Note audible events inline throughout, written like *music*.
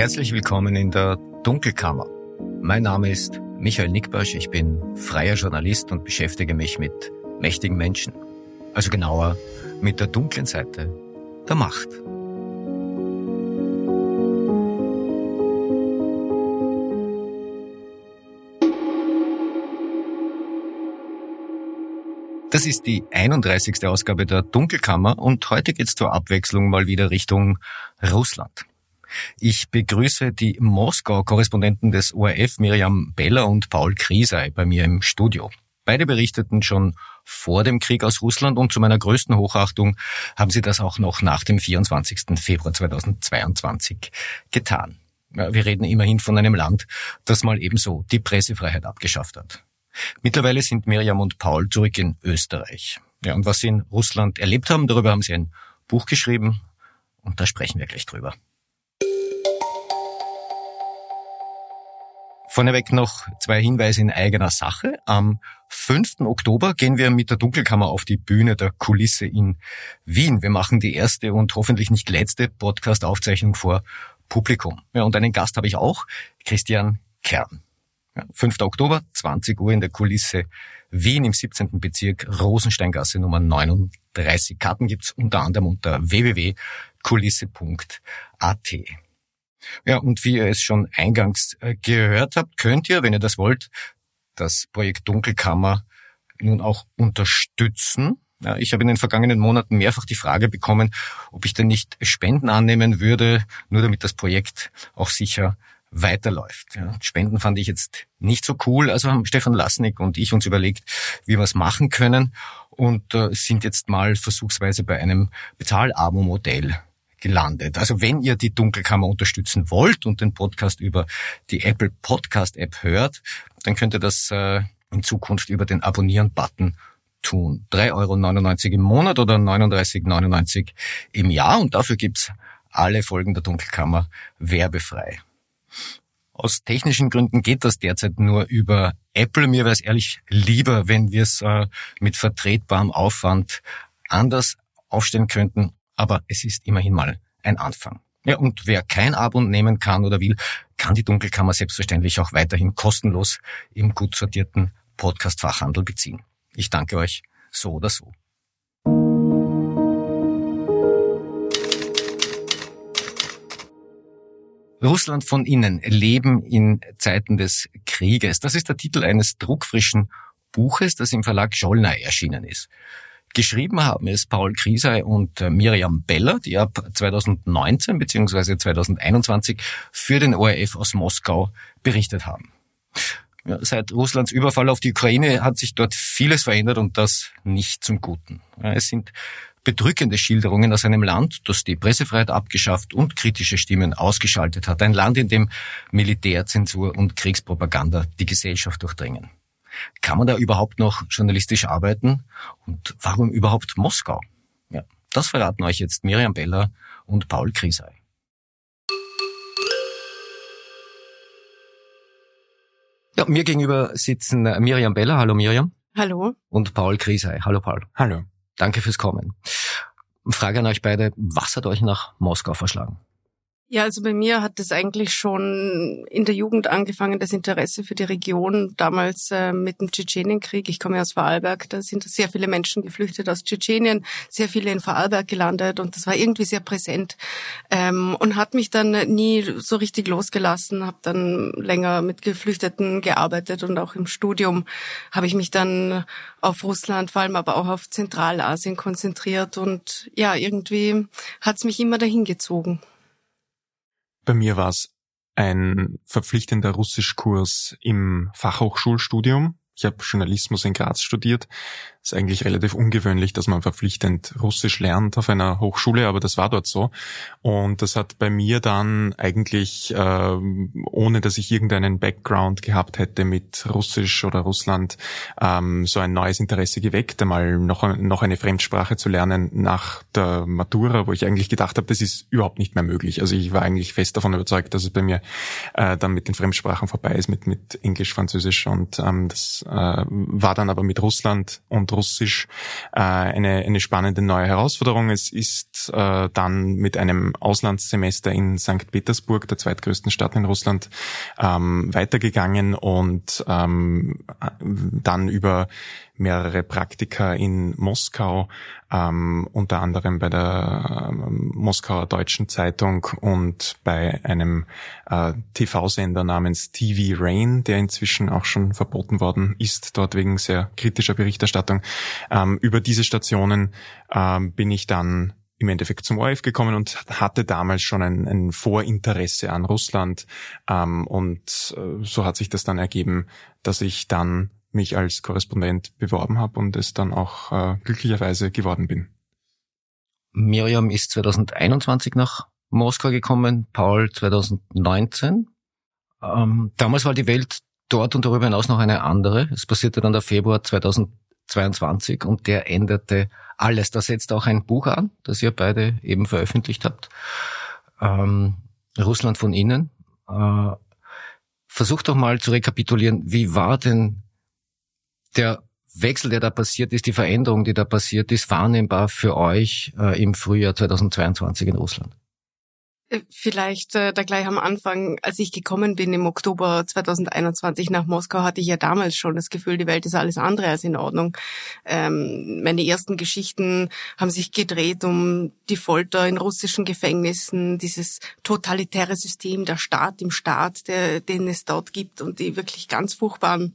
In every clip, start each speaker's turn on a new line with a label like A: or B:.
A: Herzlich willkommen in der Dunkelkammer. Mein Name ist Michael Nickbasch, ich bin freier Journalist und beschäftige mich mit mächtigen Menschen. Also genauer mit der dunklen Seite der Macht. Das ist die 31. Ausgabe der Dunkelkammer und heute geht's zur Abwechslung mal wieder Richtung Russland. Ich begrüße die Moskau-Korrespondenten des ORF Miriam Beller und Paul Kriesei bei mir im Studio. Beide berichteten schon vor dem Krieg aus Russland und zu meiner größten Hochachtung haben sie das auch noch nach dem 24. Februar 2022 getan. Wir reden immerhin von einem Land, das mal ebenso die Pressefreiheit abgeschafft hat. Mittlerweile sind Miriam und Paul zurück in Österreich. Ja, und was sie in Russland erlebt haben, darüber haben sie ein Buch geschrieben und da sprechen wir gleich drüber. Vorneweg noch zwei Hinweise in eigener Sache. Am 5. Oktober gehen wir mit der Dunkelkammer auf die Bühne der Kulisse in Wien. Wir machen die erste und hoffentlich nicht letzte Podcast-Aufzeichnung vor Publikum. Ja, und einen Gast habe ich auch, Christian Kern. 5. Oktober, 20 Uhr in der Kulisse Wien im 17. Bezirk Rosensteingasse Nummer 39. Karten gibt's unter anderem unter www.kulisse.at. Ja, und wie ihr es schon eingangs äh, gehört habt, könnt ihr, wenn ihr das wollt, das Projekt Dunkelkammer nun auch unterstützen. Ja, ich habe in den vergangenen Monaten mehrfach die Frage bekommen, ob ich denn nicht Spenden annehmen würde, nur damit das Projekt auch sicher weiterläuft. Ja, Spenden fand ich jetzt nicht so cool, also haben Stefan Lasnik und ich uns überlegt, wie wir es machen können und äh, sind jetzt mal versuchsweise bei einem Bezahlabo-Modell gelandet. Also wenn ihr die Dunkelkammer unterstützen wollt und den Podcast über die Apple Podcast App hört, dann könnt ihr das äh, in Zukunft über den Abonnieren-Button tun. 3,99 Euro im Monat oder 39,99 im Jahr und dafür gibt's alle Folgen der Dunkelkammer werbefrei. Aus technischen Gründen geht das derzeit nur über Apple. Mir wäre es ehrlich lieber, wenn wir es äh, mit vertretbarem Aufwand anders aufstellen könnten. Aber es ist immerhin mal ein Anfang. Ja, und wer kein Abo nehmen kann oder will, kann die Dunkelkammer selbstverständlich auch weiterhin kostenlos im gut sortierten Podcast-Fachhandel beziehen. Ich danke euch so oder so. Russland von innen, Leben in Zeiten des Krieges. Das ist der Titel eines druckfrischen Buches, das im Verlag Schollner erschienen ist. Geschrieben haben es Paul Kriesei und äh, Miriam Beller, die ab 2019 bzw. 2021 für den ORF aus Moskau berichtet haben. Ja, seit Russlands Überfall auf die Ukraine hat sich dort vieles verändert und das nicht zum Guten. Ja, es sind bedrückende Schilderungen aus einem Land, das die Pressefreiheit abgeschafft und kritische Stimmen ausgeschaltet hat. Ein Land, in dem Militärzensur und Kriegspropaganda die Gesellschaft durchdringen. Kann man da überhaupt noch journalistisch arbeiten? Und warum überhaupt Moskau? Ja, das verraten euch jetzt Miriam Beller und Paul Krisei. Ja, mir gegenüber sitzen Miriam Beller. Hallo Miriam.
B: Hallo.
A: Und Paul Krisei. Hallo Paul.
C: Hallo.
A: Danke fürs Kommen. Frage an euch beide, was hat euch nach Moskau verschlagen?
B: Ja, also bei mir hat es eigentlich schon in der Jugend angefangen, das Interesse für die Region, damals äh, mit dem Tschetschenienkrieg. Ich komme aus Vorarlberg, da sind sehr viele Menschen geflüchtet aus Tschetschenien, sehr viele in Vorarlberg gelandet und das war irgendwie sehr präsent ähm, und hat mich dann nie so richtig losgelassen, habe dann länger mit Geflüchteten gearbeitet und auch im Studium habe ich mich dann auf Russland, vor allem aber auch auf Zentralasien konzentriert und ja, irgendwie hat es mich immer dahin gezogen.
C: Bei mir war es ein verpflichtender Russischkurs im Fachhochschulstudium. Ich habe Journalismus in Graz studiert ist eigentlich relativ ungewöhnlich, dass man verpflichtend Russisch lernt auf einer Hochschule, aber das war dort so. Und das hat bei mir dann eigentlich, äh, ohne dass ich irgendeinen Background gehabt hätte mit Russisch oder Russland, ähm, so ein neues Interesse geweckt, einmal noch, noch eine Fremdsprache zu lernen nach der Matura, wo ich eigentlich gedacht habe, das ist überhaupt nicht mehr möglich. Also ich war eigentlich fest davon überzeugt, dass es bei mir äh, dann mit den Fremdsprachen vorbei ist, mit, mit Englisch, Französisch und ähm, das äh, war dann aber mit Russland und Russisch äh, eine, eine spannende neue Herausforderung. Es ist äh, dann mit einem Auslandssemester in St. Petersburg, der zweitgrößten Stadt in Russland, ähm, weitergegangen und ähm, dann über mehrere Praktika in Moskau, ähm, unter anderem bei der ähm, Moskauer Deutschen Zeitung und bei einem äh, TV-Sender namens TV Rain, der inzwischen auch schon verboten worden ist, dort wegen sehr kritischer Berichterstattung. Ähm, über diese Stationen ähm, bin ich dann im Endeffekt zum ORF gekommen und hatte damals schon ein, ein Vorinteresse an Russland. Ähm, und äh, so hat sich das dann ergeben, dass ich dann mich als Korrespondent beworben habe und es dann auch äh, glücklicherweise geworden bin.
A: Miriam ist 2021 nach Moskau gekommen, Paul 2019. Ähm, damals war die Welt dort und darüber hinaus noch eine andere. Es passierte dann der Februar 2022 und der änderte alles. Da setzt auch ein Buch an, das ihr beide eben veröffentlicht habt. Ähm, Russland von innen. Äh, versucht doch mal zu rekapitulieren, wie war denn der Wechsel, der da passiert ist, die Veränderung, die da passiert ist, wahrnehmbar für euch äh, im Frühjahr 2022 in Russland?
B: Äh, vielleicht äh, da gleich am Anfang, als ich gekommen bin im Oktober 2021 nach Moskau, hatte ich ja damals schon das Gefühl, die Welt ist alles andere als in Ordnung. Ähm, meine ersten Geschichten haben sich gedreht um die Folter in russischen Gefängnissen, dieses totalitäre System, der Staat im Staat, der, den es dort gibt und die wirklich ganz furchtbaren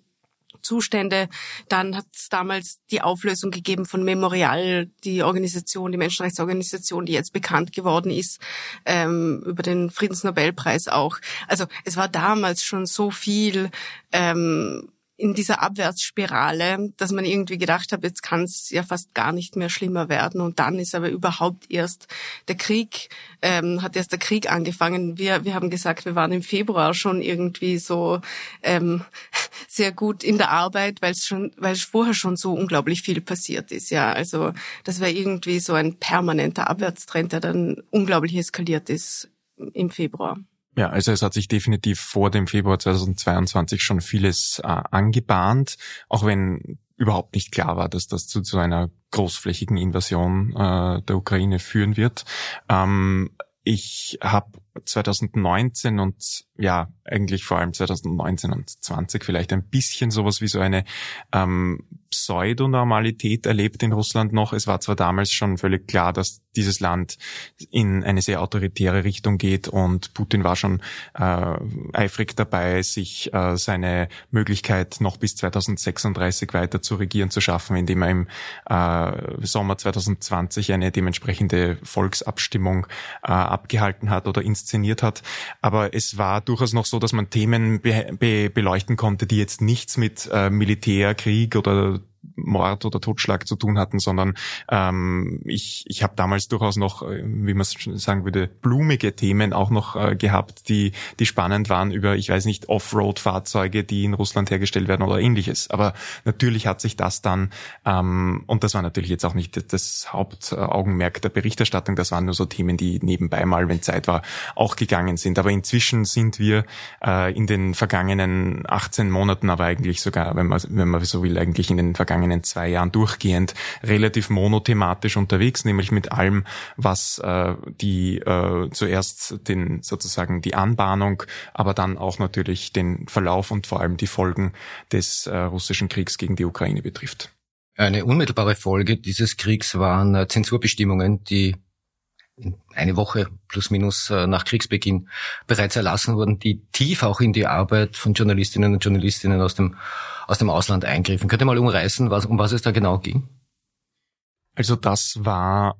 B: Zustände. Dann hat es damals die Auflösung gegeben von Memorial, die Organisation, die Menschenrechtsorganisation, die jetzt bekannt geworden ist, ähm, über den Friedensnobelpreis auch. Also es war damals schon so viel ähm, in dieser Abwärtsspirale, dass man irgendwie gedacht hat, jetzt kann es ja fast gar nicht mehr schlimmer werden. Und dann ist aber überhaupt erst der Krieg, ähm, hat erst der Krieg angefangen. Wir, wir haben gesagt, wir waren im Februar schon irgendwie so ähm, *laughs* sehr gut in der Arbeit, weil es schon, weil vorher schon so unglaublich viel passiert ist. Ja, also das war irgendwie so ein permanenter Abwärtstrend, der dann unglaublich eskaliert ist im Februar.
C: Ja, also es hat sich definitiv vor dem Februar 2022 schon vieles äh, angebahnt, auch wenn überhaupt nicht klar war, dass das zu, zu einer großflächigen Invasion äh, der Ukraine führen wird. Ähm, ich habe 2019 und ja, eigentlich vor allem 2019 und 20 vielleicht ein bisschen sowas wie so eine ähm, Pseudonormalität erlebt in Russland noch. Es war zwar damals schon völlig klar, dass dieses Land in eine sehr autoritäre Richtung geht und Putin war schon äh, eifrig dabei, sich äh, seine Möglichkeit noch bis 2036 weiter zu regieren zu schaffen, indem er im äh, Sommer 2020 eine dementsprechende Volksabstimmung äh, abgehalten hat oder inszeniert hat. Aber es war durchaus noch so, dass man Themen be be beleuchten konnte, die jetzt nichts mit äh, Militär, Krieg oder Mord oder Totschlag zu tun hatten, sondern ähm, ich, ich habe damals durchaus noch, äh, wie man sagen würde, blumige Themen auch noch äh, gehabt, die, die spannend waren über, ich weiß nicht, Offroad-Fahrzeuge, die in Russland hergestellt werden oder ähnliches. Aber natürlich hat sich das dann, ähm, und das war natürlich jetzt auch nicht das Hauptaugenmerk der Berichterstattung, das waren nur so Themen, die nebenbei mal, wenn Zeit war, auch gegangen sind. Aber inzwischen sind wir äh, in den vergangenen 18 Monaten, aber eigentlich sogar, wenn man, wenn man so will, eigentlich in den vergangenen vergangenen zwei Jahren durchgehend relativ monothematisch unterwegs, nämlich mit allem, was äh, die äh, zuerst den sozusagen die Anbahnung, aber dann auch natürlich den Verlauf und vor allem die Folgen des äh, russischen Kriegs gegen die Ukraine betrifft.
A: Eine unmittelbare Folge dieses Kriegs waren äh, Zensurbestimmungen, die eine Woche plus minus äh, nach Kriegsbeginn bereits erlassen wurden, die tief auch in die Arbeit von Journalistinnen und Journalistinnen aus dem aus dem Ausland eingriffen. Könnt mal umreißen, was, um was es da genau ging?
C: Also das war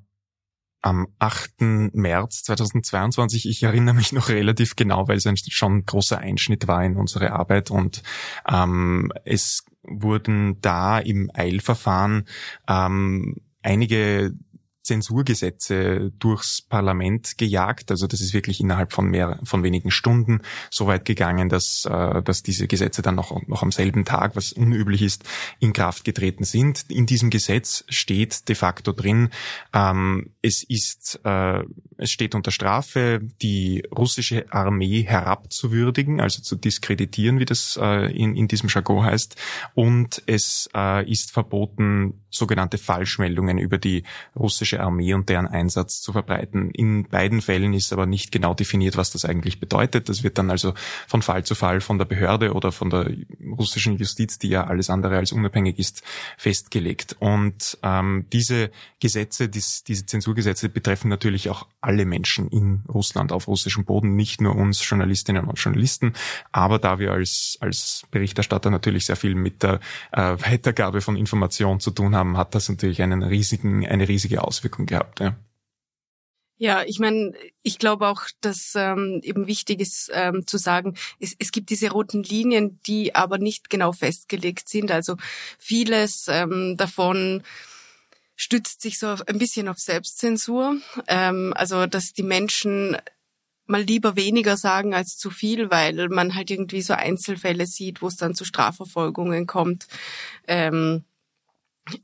C: am 8. März 2022. Ich erinnere mich noch relativ genau, weil es ein schon großer Einschnitt war in unsere Arbeit und ähm, es wurden da im Eilverfahren ähm, einige Zensurgesetze durchs Parlament gejagt. Also das ist wirklich innerhalb von mehr, von wenigen Stunden so weit gegangen, dass, äh, dass diese Gesetze dann noch, noch am selben Tag, was unüblich ist, in Kraft getreten sind. In diesem Gesetz steht de facto drin, ähm, es ist äh, es steht unter Strafe, die russische Armee herabzuwürdigen, also zu diskreditieren, wie das äh, in, in diesem Jargon heißt. Und es äh, ist verboten, sogenannte Falschmeldungen über die russische Armee und deren Einsatz zu verbreiten. In beiden Fällen ist aber nicht genau definiert, was das eigentlich bedeutet. Das wird dann also von Fall zu Fall von der Behörde oder von der russischen Justiz, die ja alles andere als unabhängig ist, festgelegt. Und ähm, diese Gesetze, dies, diese Zensurgesetze betreffen natürlich auch alle Menschen in Russland auf russischem Boden, nicht nur uns Journalistinnen und Journalisten. Aber da wir als, als Berichterstatter natürlich sehr viel mit der äh, Weitergabe von Informationen zu tun haben, hat das natürlich einen riesigen, eine riesige Auswirkung gehabt. Ja.
B: Ja, ich meine, ich glaube auch, dass ähm, eben wichtig ist ähm, zu sagen, es, es gibt diese roten Linien, die aber nicht genau festgelegt sind. Also vieles ähm, davon stützt sich so ein bisschen auf Selbstzensur. Ähm, also dass die Menschen mal lieber weniger sagen als zu viel, weil man halt irgendwie so Einzelfälle sieht, wo es dann zu Strafverfolgungen kommt. Ähm,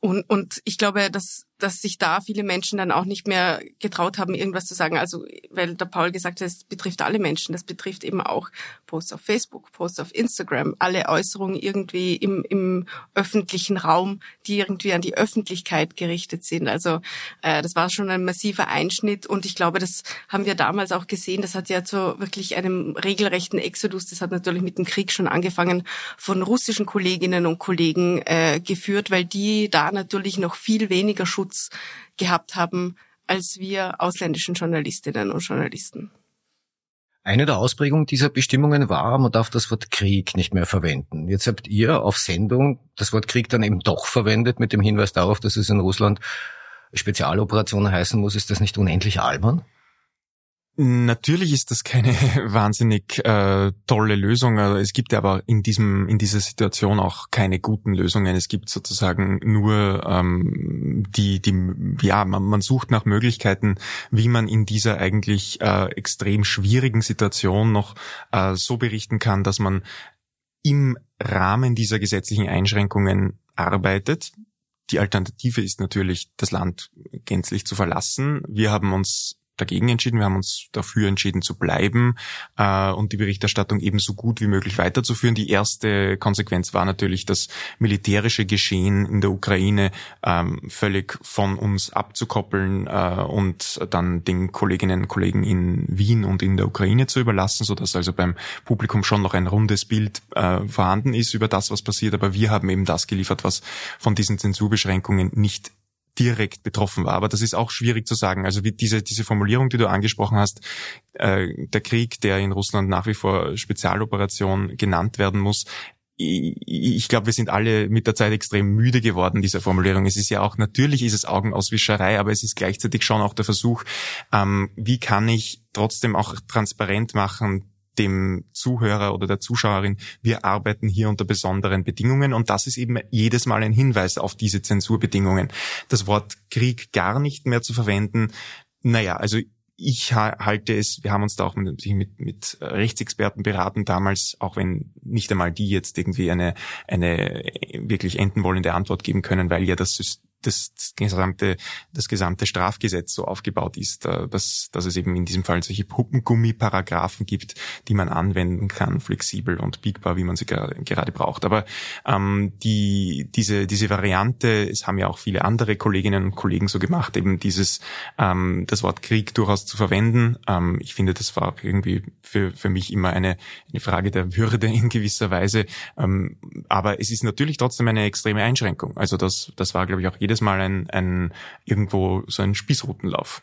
B: und, und ich glaube, dass dass sich da viele Menschen dann auch nicht mehr getraut haben, irgendwas zu sagen. Also, weil der Paul gesagt hat, es betrifft alle Menschen. Das betrifft eben auch Posts auf Facebook, Posts auf Instagram, alle Äußerungen irgendwie im, im öffentlichen Raum, die irgendwie an die Öffentlichkeit gerichtet sind. Also, äh, das war schon ein massiver Einschnitt. Und ich glaube, das haben wir damals auch gesehen. Das hat ja zu wirklich einem regelrechten Exodus, das hat natürlich mit dem Krieg schon angefangen, von russischen Kolleginnen und Kollegen äh, geführt, weil die da natürlich noch viel weniger Schutz Schutz gehabt haben als wir ausländischen Journalistinnen und Journalisten.
A: Eine der Ausprägungen dieser Bestimmungen war, man darf das Wort Krieg nicht mehr verwenden. Jetzt habt ihr auf Sendung das Wort Krieg dann eben doch verwendet mit dem Hinweis darauf, dass es in Russland Spezialoperation heißen muss. Ist das nicht unendlich albern?
C: Natürlich ist das keine *laughs* wahnsinnig äh, tolle Lösung. Also es gibt aber in diesem in dieser Situation auch keine guten Lösungen. Es gibt sozusagen nur ähm, die die ja man, man sucht nach Möglichkeiten, wie man in dieser eigentlich äh, extrem schwierigen Situation noch äh, so berichten kann, dass man im Rahmen dieser gesetzlichen Einschränkungen arbeitet. Die Alternative ist natürlich, das Land gänzlich zu verlassen. Wir haben uns dagegen entschieden. Wir haben uns dafür entschieden zu bleiben äh, und die Berichterstattung eben so gut wie möglich weiterzuführen. Die erste Konsequenz war natürlich, das militärische Geschehen in der Ukraine ähm, völlig von uns abzukoppeln äh, und dann den Kolleginnen und Kollegen in Wien und in der Ukraine zu überlassen, so dass also beim Publikum schon noch ein rundes Bild äh, vorhanden ist über das, was passiert. Aber wir haben eben das geliefert, was von diesen Zensurbeschränkungen nicht direkt betroffen war. Aber das ist auch schwierig zu sagen. Also wie diese, diese Formulierung, die du angesprochen hast, äh, der Krieg, der in Russland nach wie vor Spezialoperation genannt werden muss, ich glaube, wir sind alle mit der Zeit extrem müde geworden, dieser Formulierung. Es ist ja auch, natürlich ist es Augenauswischerei, aber es ist gleichzeitig schon auch der Versuch, ähm, wie kann ich trotzdem auch transparent machen, dem Zuhörer oder der Zuschauerin, wir arbeiten hier unter besonderen Bedingungen und das ist eben jedes Mal ein Hinweis auf diese Zensurbedingungen. Das Wort Krieg gar nicht mehr zu verwenden, naja, also ich halte es, wir haben uns da auch mit, mit, mit Rechtsexperten beraten damals, auch wenn nicht einmal die jetzt irgendwie eine, eine wirklich enden wollende Antwort geben können, weil ja das System das, das gesamte, das gesamte Strafgesetz so aufgebaut ist, äh, dass, dass es eben in diesem Fall solche Puppengummi-Paragraphen gibt, die man anwenden kann, flexibel und biegbar, wie man sie gerade, braucht. Aber ähm, die, diese, diese Variante, es haben ja auch viele andere Kolleginnen und Kollegen so gemacht, eben dieses, ähm, das Wort Krieg durchaus zu verwenden. Ähm, ich finde, das war irgendwie für, für mich immer eine, eine Frage der Würde in gewisser Weise. Ähm, aber es ist natürlich trotzdem eine extreme Einschränkung. Also das, das war, glaube ich, auch jeder jedes Mal ein, ein irgendwo so ein Spießrutenlauf.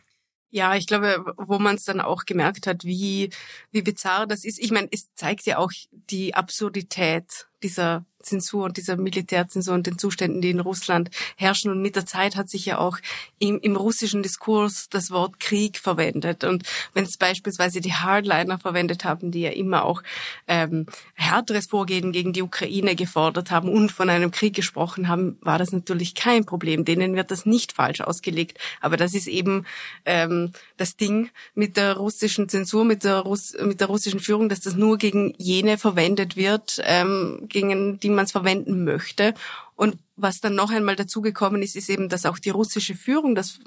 B: Ja, ich glaube, wo man es dann auch gemerkt hat, wie, wie bizarr das ist. Ich meine, es zeigt ja auch die Absurdität dieser Zensur und dieser Militärzensur und den Zuständen, die in Russland herrschen. Und mit der Zeit hat sich ja auch im, im russischen Diskurs das Wort Krieg verwendet. Und wenn es beispielsweise die Hardliner verwendet haben, die ja immer auch ähm, härteres Vorgehen gegen die Ukraine gefordert haben und von einem Krieg gesprochen haben, war das natürlich kein Problem. Denen wird das nicht falsch ausgelegt. Aber das ist eben ähm, das Ding mit der russischen Zensur, mit der, Russ mit der russischen Führung, dass das nur gegen jene verwendet wird, ähm, gegen die man es verwenden möchte. Und was dann noch einmal dazugekommen ist, ist eben, dass auch die russische Führung, dass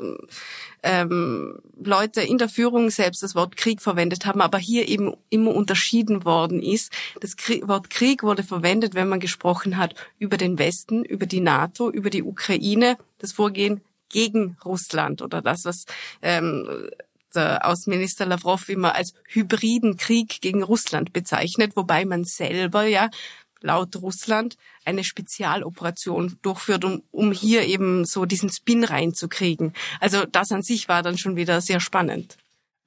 B: ähm, Leute in der Führung selbst das Wort Krieg verwendet haben, aber hier eben immer unterschieden worden ist. Das Krieg, Wort Krieg wurde verwendet, wenn man gesprochen hat über den Westen, über die NATO, über die Ukraine, das Vorgehen gegen Russland oder das, was ähm, der Außenminister Lavrov immer als hybriden Krieg gegen Russland bezeichnet, wobei man selber ja laut Russland eine Spezialoperation durchführt, um, um hier eben so diesen Spin reinzukriegen. Also das an sich war dann schon wieder sehr spannend.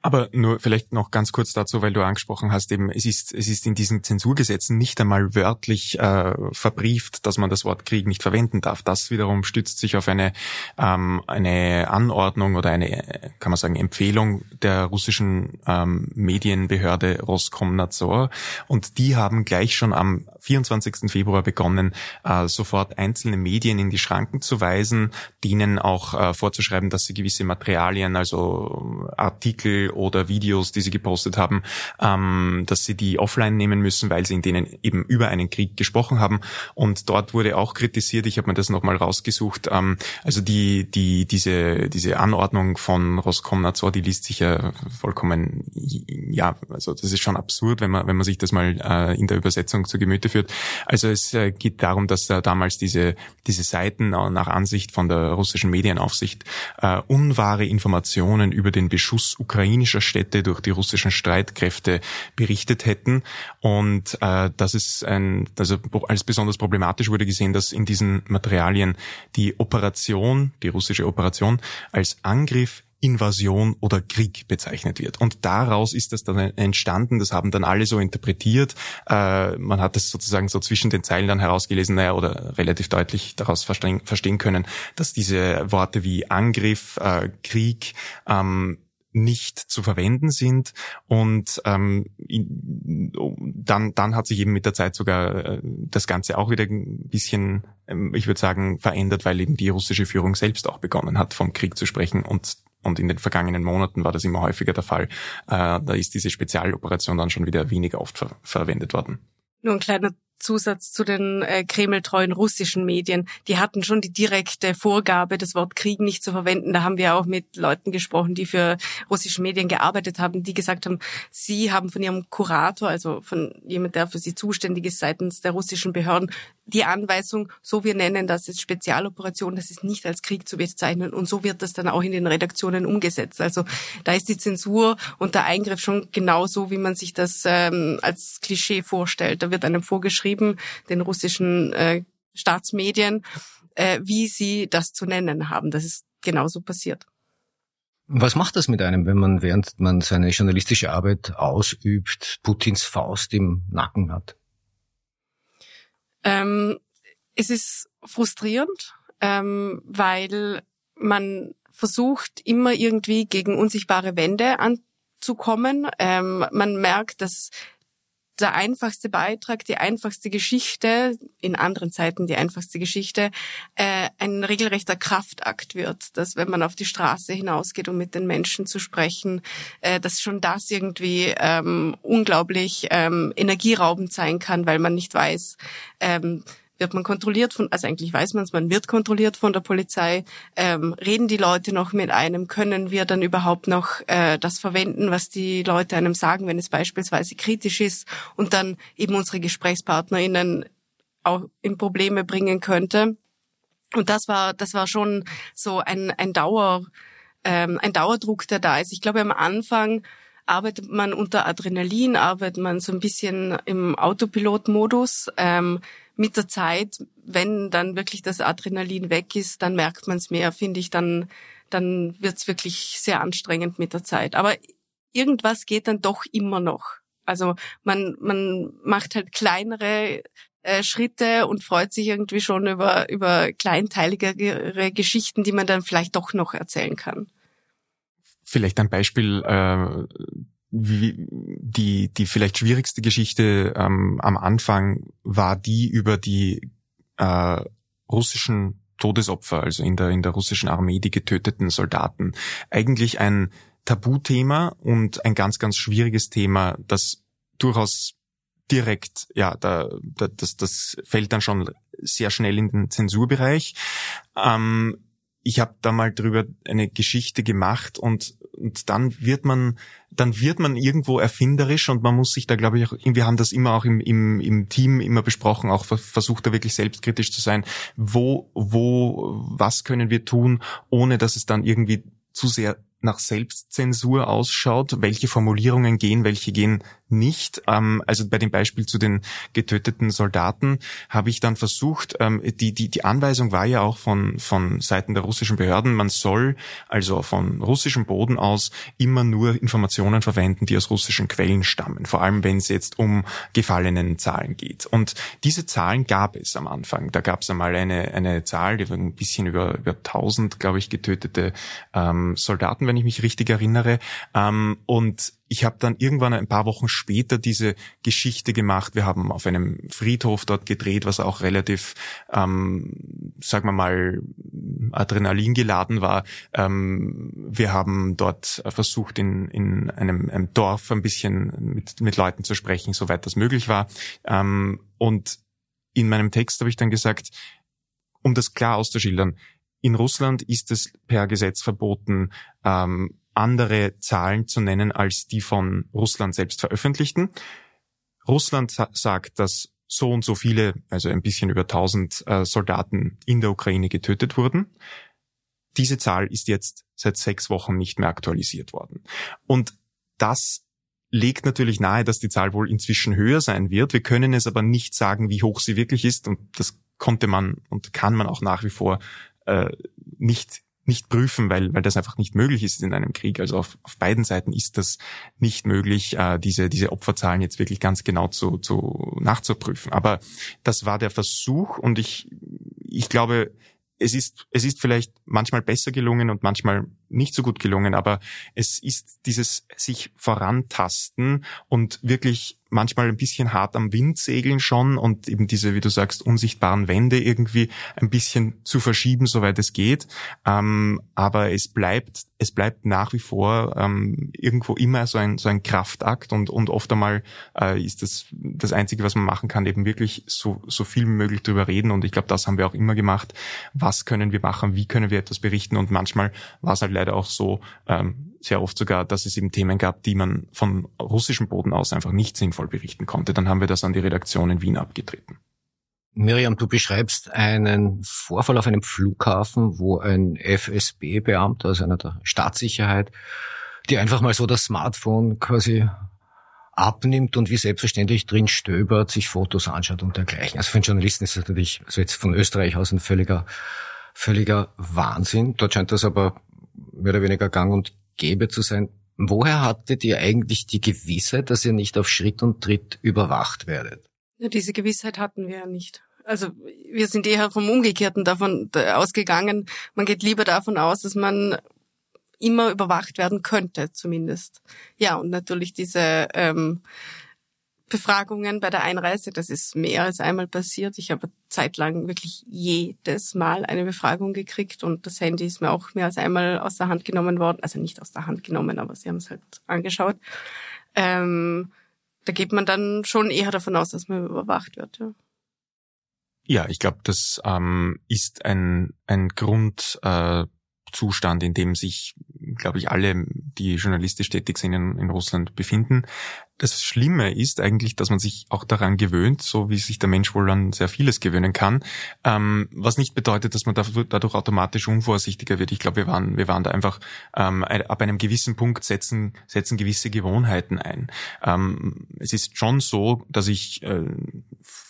C: Aber nur vielleicht noch ganz kurz dazu, weil du angesprochen hast, eben es ist es ist in diesen Zensurgesetzen nicht einmal wörtlich äh, verbrieft, dass man das Wort Krieg nicht verwenden darf. Das wiederum stützt sich auf eine ähm, eine Anordnung oder eine kann man sagen Empfehlung der russischen ähm, Medienbehörde Roskomnadzor und die haben gleich schon am 24. Februar begonnen, äh, sofort einzelne Medien in die Schranken zu weisen, denen auch äh, vorzuschreiben, dass sie gewisse Materialien, also Artikel oder Videos, die sie gepostet haben, ähm, dass sie die offline nehmen müssen, weil sie in denen eben über einen Krieg gesprochen haben. Und dort wurde auch kritisiert, ich habe mir das nochmal rausgesucht, ähm, also die, die, diese, diese Anordnung von Roskomnadzor, die liest sich ja vollkommen, ja, also das ist schon absurd, wenn man, wenn man sich das mal äh, in der Übersetzung zu Gemüte führt. Also es äh, geht darum, dass äh, damals diese, diese Seiten nach Ansicht von der russischen Medienaufsicht äh, unwahre Informationen über den Beschuss ukrainischer ukrainischer Städte durch die russischen Streitkräfte berichtet hätten. Und äh, das ist ein, also als besonders problematisch wurde gesehen, dass in diesen Materialien die Operation, die russische Operation, als Angriff Invasion oder Krieg bezeichnet wird. Und daraus ist das dann entstanden, das haben dann alle so interpretiert. Äh, man hat es sozusagen so zwischen den Zeilen dann herausgelesen naja, oder relativ deutlich daraus verstehen, können, dass diese Worte wie Angriff, äh, Krieg ähm, nicht zu verwenden sind und ähm, dann dann hat sich eben mit der Zeit sogar äh, das Ganze auch wieder ein bisschen ähm, ich würde sagen verändert weil eben die russische Führung selbst auch begonnen hat vom Krieg zu sprechen und und in den vergangenen Monaten war das immer häufiger der Fall. Äh, da ist diese Spezialoperation dann schon wieder weniger oft ver verwendet worden.
B: Nur ein kleiner Zusatz zu den äh, kremltreuen russischen Medien. Die hatten schon die direkte Vorgabe, das Wort Krieg nicht zu verwenden. Da haben wir auch mit Leuten gesprochen, die für russische Medien gearbeitet haben, die gesagt haben, sie haben von ihrem Kurator, also von jemand, der für sie zuständig ist seitens der russischen Behörden, die Anweisung, so wir nennen das jetzt Spezialoperation, das ist nicht als Krieg zu bezeichnen und so wird das dann auch in den Redaktionen umgesetzt. Also da ist die Zensur und der Eingriff schon genauso, wie man sich das ähm, als Klischee vorstellt. Da wird einem vorgeschrieben, den russischen äh, Staatsmedien, äh, wie sie das zu nennen haben. Das ist genauso passiert.
A: Was macht das mit einem, wenn man, während man seine journalistische Arbeit ausübt, Putins Faust im Nacken hat?
B: Ähm, es ist frustrierend, ähm, weil man versucht immer irgendwie gegen unsichtbare Wände anzukommen. Ähm, man merkt, dass der einfachste Beitrag, die einfachste Geschichte, in anderen Zeiten die einfachste Geschichte, äh, ein regelrechter Kraftakt wird. Dass wenn man auf die Straße hinausgeht, um mit den Menschen zu sprechen, äh, dass schon das irgendwie ähm, unglaublich ähm, energieraubend sein kann, weil man nicht weiß, ähm, wird man kontrolliert von, also eigentlich weiß man es, man wird kontrolliert von der Polizei. Ähm, reden die Leute noch mit einem? Können wir dann überhaupt noch äh, das verwenden, was die Leute einem sagen, wenn es beispielsweise kritisch ist und dann eben unsere GesprächspartnerInnen auch in Probleme bringen könnte? Und das war, das war schon so ein, ein Dauer, ähm, ein Dauerdruck, der da ist. Ich glaube, am Anfang arbeitet man unter Adrenalin, arbeitet man so ein bisschen im Autopilot-Modus. Ähm, mit der Zeit, wenn dann wirklich das Adrenalin weg ist, dann merkt man es mehr, finde ich, dann, dann wird's wirklich sehr anstrengend mit der Zeit. Aber irgendwas geht dann doch immer noch. Also man, man macht halt kleinere äh, Schritte und freut sich irgendwie schon über, über kleinteiligere Geschichten, die man dann vielleicht doch noch erzählen kann.
C: Vielleicht ein Beispiel, äh, wie, die, die vielleicht schwierigste Geschichte ähm, am Anfang war die über die äh, russischen Todesopfer, also in der, in der russischen Armee, die getöteten Soldaten. Eigentlich ein Tabuthema und ein ganz, ganz schwieriges Thema, das durchaus direkt, ja, da, da, das, das fällt dann schon sehr schnell in den Zensurbereich. Ähm, ich habe da mal drüber eine Geschichte gemacht und, und dann wird man dann wird man irgendwo erfinderisch und man muss sich da, glaube ich, auch, wir haben das immer auch im, im, im Team immer besprochen, auch versucht da wirklich selbstkritisch zu sein. Wo, wo, was können wir tun, ohne dass es dann irgendwie zu sehr nach Selbstzensur ausschaut, welche Formulierungen gehen, welche gehen nicht. Ähm, also bei dem Beispiel zu den getöteten Soldaten habe ich dann versucht, ähm, die, die, die Anweisung war ja auch von, von Seiten der russischen Behörden, man soll also von russischem Boden aus immer nur Informationen verwenden, die aus russischen Quellen stammen, vor allem wenn es jetzt um gefallenen Zahlen geht. Und diese Zahlen gab es am Anfang. Da gab es einmal eine, eine Zahl, die war ein bisschen über, über 1000, glaube ich, getötete ähm, Soldaten, wenn ich mich richtig erinnere. Ähm, und ich habe dann irgendwann ein paar Wochen später diese Geschichte gemacht. Wir haben auf einem Friedhof dort gedreht, was auch relativ, ähm, sagen wir mal, Adrenalin geladen war. Ähm, wir haben dort versucht, in, in einem, einem Dorf ein bisschen mit, mit Leuten zu sprechen, soweit das möglich war. Ähm, und in meinem Text habe ich dann gesagt, um das klar auszuschildern, in Russland ist es per Gesetz verboten, ähm, andere Zahlen zu nennen als die von Russland selbst veröffentlichten. Russland sa sagt, dass so und so viele, also ein bisschen über 1000 äh, Soldaten in der Ukraine getötet wurden. Diese Zahl ist jetzt seit sechs Wochen nicht mehr aktualisiert worden. Und das legt natürlich nahe, dass die Zahl wohl inzwischen höher sein wird. Wir können es aber nicht sagen, wie hoch sie wirklich ist. Und das konnte man und kann man auch nach wie vor äh, nicht nicht prüfen, weil, weil das einfach nicht möglich ist in einem Krieg. Also auf, auf beiden Seiten ist das nicht möglich, äh, diese, diese Opferzahlen jetzt wirklich ganz genau zu, zu nachzuprüfen. Aber das war der Versuch und ich, ich glaube, es ist, es ist vielleicht manchmal besser gelungen und manchmal nicht so gut gelungen, aber es ist dieses sich vorantasten und wirklich manchmal ein bisschen hart am Wind segeln schon und eben diese, wie du sagst, unsichtbaren Wände irgendwie ein bisschen zu verschieben, soweit es geht. Ähm, aber es bleibt, es bleibt nach wie vor ähm, irgendwo immer so ein, so ein Kraftakt und, und oft einmal äh, ist das das Einzige, was man machen kann, eben wirklich so, so viel möglich drüber reden. Und ich glaube, das haben wir auch immer gemacht. Was können wir machen? Wie können wir etwas berichten? Und manchmal war es halt leider auch so, ähm, sehr oft sogar, dass es eben Themen gab, die man von russischem Boden aus einfach nicht sinnvoll berichten konnte. Dann haben wir das an die Redaktion in Wien abgetreten.
A: Miriam, du beschreibst einen Vorfall auf einem Flughafen, wo ein FSB-Beamter, also einer der Staatssicherheit, die einfach mal so das Smartphone quasi abnimmt und wie selbstverständlich drin stöbert, sich Fotos anschaut und dergleichen. Also für einen Journalisten ist das natürlich, also jetzt von Österreich aus ein völliger, völliger Wahnsinn. Dort scheint das aber mehr oder weniger gang und gäbe zu sein. Woher hattet ihr eigentlich die Gewissheit, dass ihr nicht auf Schritt und Tritt überwacht werdet?
B: Ja, diese Gewissheit hatten wir ja nicht. Also wir sind eher vom Umgekehrten davon ausgegangen. Man geht lieber davon aus, dass man immer überwacht werden könnte, zumindest. Ja, und natürlich diese ähm, Befragungen bei der Einreise, das ist mehr als einmal passiert. Ich habe zeitlang wirklich jedes Mal eine Befragung gekriegt und das Handy ist mir auch mehr als einmal aus der Hand genommen worden. Also nicht aus der Hand genommen, aber sie haben es halt angeschaut. Ähm, da geht man dann schon eher davon aus, dass man überwacht wird. Ja.
C: Ja, ich glaube, das ähm, ist ein, ein Grund, äh, in dem sich, glaube ich, alle, die journalistisch tätig sind in, in Russland, befinden. Das Schlimme ist eigentlich, dass man sich auch daran gewöhnt, so wie sich der Mensch wohl an sehr vieles gewöhnen kann, ähm, was nicht bedeutet, dass man dadurch automatisch unvorsichtiger wird. Ich glaube, wir waren, wir waren da einfach ähm, ab einem gewissen Punkt setzen, setzen gewisse Gewohnheiten ein. Ähm, es ist schon so, dass ich äh,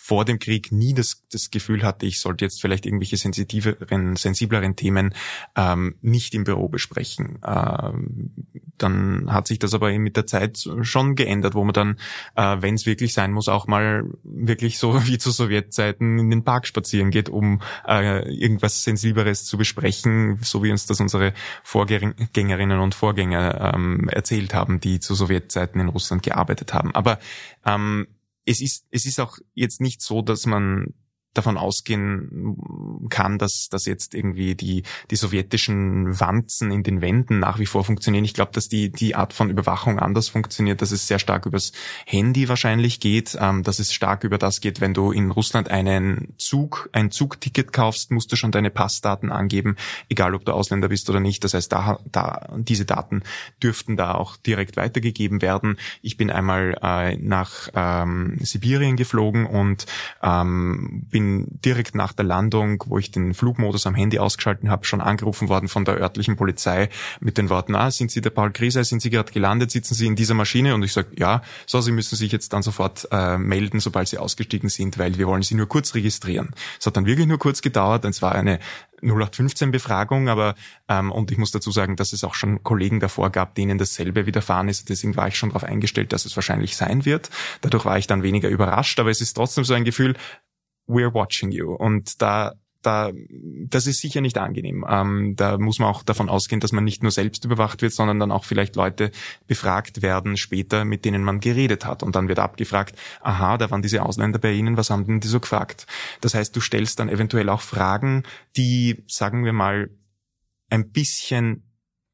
C: vor dem Krieg nie das, das Gefühl hatte, ich sollte jetzt vielleicht irgendwelche sensitiveren, sensibleren Themen ähm, nicht im Büro besprechen. Ähm, dann hat sich das aber eben mit der Zeit schon geändert, wo man dann, äh, wenn es wirklich sein muss, auch mal wirklich so *laughs* wie zu Sowjetzeiten in den Park spazieren geht, um äh, irgendwas Sensibleres zu besprechen, so wie uns das unsere Vorgängerinnen und Vorgänger ähm, erzählt haben, die zu Sowjetzeiten in Russland gearbeitet haben. Aber ähm, es ist, es ist auch jetzt nicht so, dass man davon ausgehen kann, dass, dass jetzt irgendwie die, die sowjetischen Wanzen in den Wänden nach wie vor funktionieren. Ich glaube, dass die, die Art von Überwachung anders funktioniert, dass es sehr stark übers Handy wahrscheinlich geht, ähm, dass es stark über das geht, wenn du in Russland einen Zug, ein Zugticket kaufst, musst du schon deine Passdaten angeben, egal ob du Ausländer bist oder nicht. Das heißt, da, da, diese Daten dürften da auch direkt weitergegeben werden. Ich bin einmal äh, nach ähm, Sibirien geflogen und ähm, bin bin direkt nach der Landung, wo ich den Flugmodus am Handy ausgeschalten habe, schon angerufen worden von der örtlichen Polizei mit den Worten, ah, sind Sie der Paul Griesei, sind Sie gerade gelandet, sitzen Sie in dieser Maschine? Und ich sage, ja, so, Sie müssen sich jetzt dann sofort äh, melden, sobald Sie ausgestiegen sind, weil wir wollen Sie nur kurz registrieren. Es hat dann wirklich nur kurz gedauert, es war eine 0815 Befragung, aber ähm, und ich muss dazu sagen, dass es auch schon Kollegen davor gab, denen dasselbe widerfahren ist. Deswegen war ich schon darauf eingestellt, dass es wahrscheinlich sein wird. Dadurch war ich dann weniger überrascht, aber es ist trotzdem so ein Gefühl, we're watching you. Und da da, das ist sicher nicht angenehm. Ähm, da muss man auch davon ausgehen, dass man nicht nur selbst überwacht wird, sondern dann auch vielleicht Leute befragt werden später, mit denen man geredet hat. Und dann wird abgefragt, aha, da waren diese Ausländer bei Ihnen, was haben denn die so gefragt? Das heißt, du stellst dann eventuell auch Fragen, die, sagen wir mal, ein bisschen,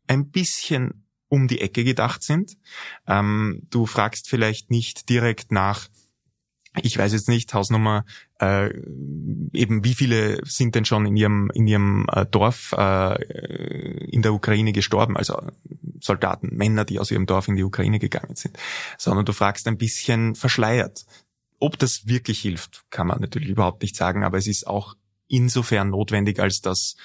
C: ein bisschen um die Ecke gedacht sind. Ähm, du fragst vielleicht nicht direkt nach, ich weiß jetzt nicht, Hausnummer, äh, eben wie viele sind denn schon in ihrem, in ihrem äh, Dorf äh, in der Ukraine gestorben, also Soldaten, Männer, die aus ihrem Dorf in die Ukraine gegangen sind, sondern du fragst ein bisschen verschleiert. Ob das wirklich hilft, kann man natürlich überhaupt nicht sagen, aber es ist auch insofern notwendig, als dass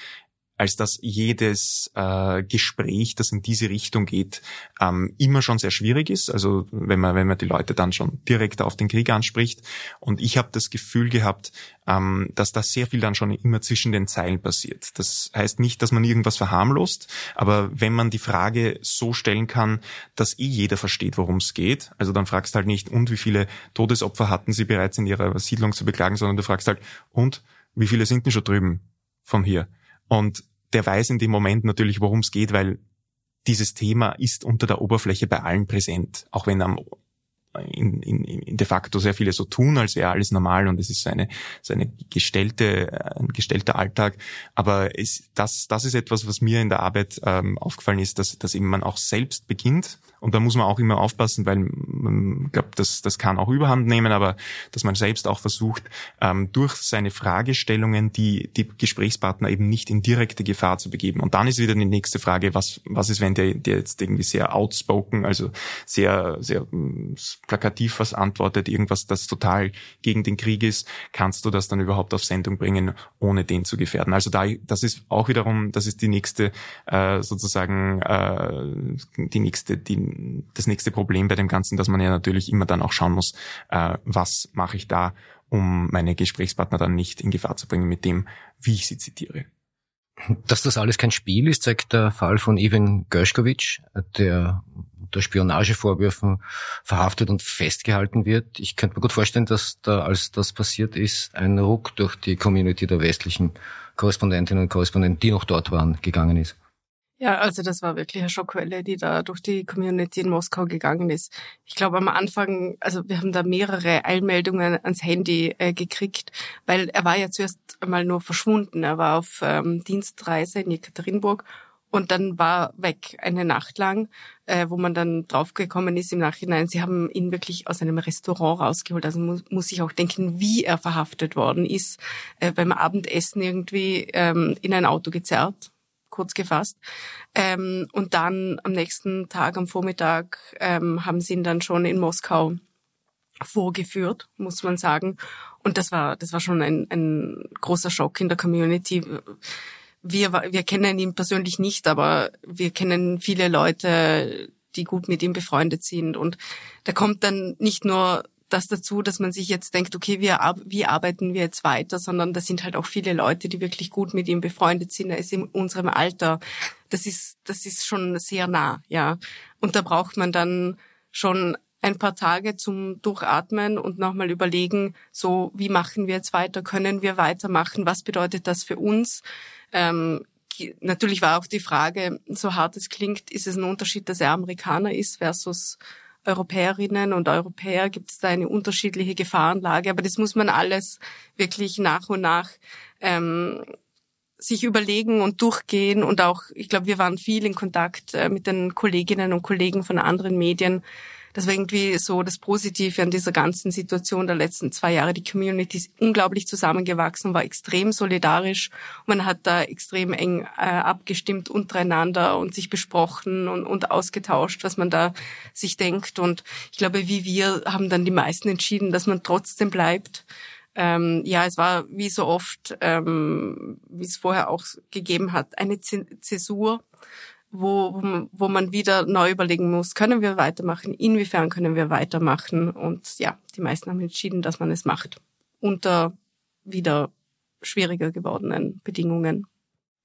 C: als dass jedes äh, Gespräch, das in diese Richtung geht, ähm, immer schon sehr schwierig ist. Also wenn man wenn man die Leute dann schon direkt auf den Krieg anspricht. Und ich habe das Gefühl gehabt, ähm, dass da sehr viel dann schon immer zwischen den Zeilen passiert. Das heißt nicht, dass man irgendwas verharmlost, aber wenn man die Frage so stellen kann, dass eh jeder versteht, worum es geht, also dann fragst halt nicht, und wie viele Todesopfer hatten sie bereits in ihrer Siedlung zu beklagen, sondern du fragst halt, und wie viele sind denn schon drüben von hier? Und der weiß in dem Moment natürlich, worum es geht, weil dieses Thema ist unter der Oberfläche bei allen präsent, auch wenn am in, in, in de facto sehr viele so tun, als wäre alles normal und es ist eine, so eine gestellte, ein gestellter Alltag. Aber es, das, das ist etwas, was mir in der Arbeit ähm, aufgefallen ist, dass, dass eben man auch selbst beginnt und da muss man auch immer aufpassen, weil man glaubt, das, das kann auch überhand nehmen, aber dass man selbst auch versucht, ähm, durch seine Fragestellungen die, die Gesprächspartner eben nicht in direkte Gefahr zu begeben. Und dann ist wieder die nächste Frage, was, was ist, wenn der, der jetzt irgendwie sehr outspoken, also sehr, sehr mm, plakativ was antwortet, irgendwas, das total gegen den Krieg ist, kannst du das dann überhaupt auf Sendung bringen, ohne den zu gefährden? Also da, das ist auch wiederum, das ist die nächste, äh, sozusagen, äh, die nächste, die das nächste Problem bei dem Ganzen, dass man ja natürlich immer dann auch schauen muss, äh, was mache ich da, um meine Gesprächspartner dann nicht in Gefahr zu bringen mit dem, wie ich sie zitiere.
A: Dass das alles kein Spiel ist, zeigt der Fall von Ivan Gershkovich, der unter Spionagevorwürfen verhaftet und festgehalten wird. Ich könnte mir gut vorstellen, dass da, als das passiert ist, ein Ruck durch die Community der westlichen Korrespondentinnen und Korrespondenten, die noch dort waren, gegangen ist.
B: Ja, also das war wirklich eine Schockwelle, die da durch die Community in Moskau gegangen ist. Ich glaube am Anfang, also wir haben da mehrere Eilmeldungen ans Handy äh, gekriegt, weil er war ja zuerst einmal nur verschwunden. Er war auf ähm, Dienstreise in Jekaterinburg und dann war weg eine Nacht lang, äh, wo man dann draufgekommen ist im Nachhinein. Sie haben ihn wirklich aus einem Restaurant rausgeholt. Also muss, muss ich auch denken, wie er verhaftet worden ist, äh, beim Abendessen irgendwie ähm, in ein Auto gezerrt kurz gefasst. Ähm, und dann am nächsten Tag, am Vormittag, ähm, haben sie ihn dann schon in Moskau vorgeführt, muss man sagen. Und das war, das war schon ein, ein großer Schock in der Community. Wir, wir kennen ihn persönlich nicht, aber wir kennen viele Leute, die gut mit ihm befreundet sind. Und da kommt dann nicht nur das dazu, dass man sich jetzt denkt, okay, wie, wie arbeiten wir jetzt weiter, sondern da sind halt auch viele Leute, die wirklich gut mit ihm befreundet sind. Er ist in unserem Alter. Das ist, das ist schon sehr nah, ja. Und da braucht man dann schon ein paar Tage zum Durchatmen und nochmal überlegen, so, wie machen wir jetzt weiter? Können wir weitermachen? Was bedeutet das für uns? Ähm, natürlich war auch die Frage, so hart es klingt, ist es ein Unterschied, dass er Amerikaner ist versus Europäerinnen und Europäer gibt es da eine unterschiedliche Gefahrenlage, aber das muss man alles wirklich nach und nach ähm, sich überlegen und durchgehen und auch, ich glaube, wir waren viel in Kontakt äh, mit den Kolleginnen und Kollegen von anderen Medien. Das war irgendwie so das Positive an dieser ganzen Situation der letzten zwei Jahre. Die Community ist unglaublich zusammengewachsen, war extrem solidarisch. Man hat da extrem eng äh, abgestimmt untereinander und sich besprochen und, und ausgetauscht, was man da sich denkt. Und ich glaube, wie wir haben dann die meisten entschieden, dass man trotzdem bleibt ähm, ja, es war wie so oft, ähm, wie es vorher auch gegeben hat, eine Zäsur, wo, wo man wieder neu überlegen muss, können wir weitermachen, inwiefern können wir weitermachen. Und ja, die meisten haben entschieden, dass man es macht, unter wieder schwieriger gewordenen Bedingungen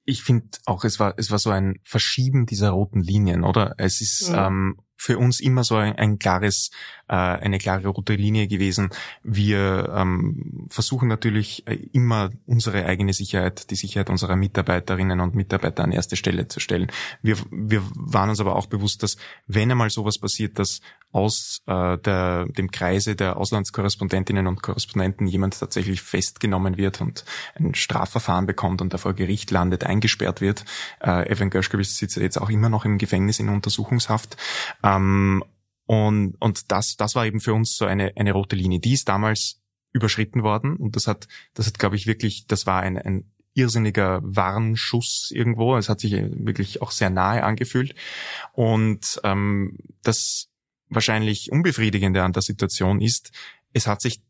C: ich finde auch, es war, es war so ein Verschieben dieser roten Linien, oder? Es ist ja. ähm, für uns immer so ein, ein klares, äh, eine klare rote Linie gewesen. Wir ähm, versuchen natürlich äh, immer unsere eigene Sicherheit, die Sicherheit unserer Mitarbeiterinnen und Mitarbeiter an erste Stelle zu stellen. Wir, wir waren uns aber auch bewusst, dass wenn einmal sowas passiert, dass aus äh, der, dem Kreise der Auslandskorrespondentinnen und Korrespondenten jemand tatsächlich festgenommen wird und ein Strafverfahren bekommt und davor Gericht landet, eingesperrt wird. Äh, Evan Gershkovich sitzt jetzt auch immer noch im Gefängnis in Untersuchungshaft. Ähm, und, und das, das war eben für uns so eine, eine rote Linie. Die ist damals überschritten worden und das hat, das hat, glaube ich, wirklich, das war ein, ein irrsinniger Warnschuss irgendwo. Es hat sich wirklich auch sehr nahe angefühlt. Und ähm, das wahrscheinlich unbefriedigende an der Situation ist, es hat sich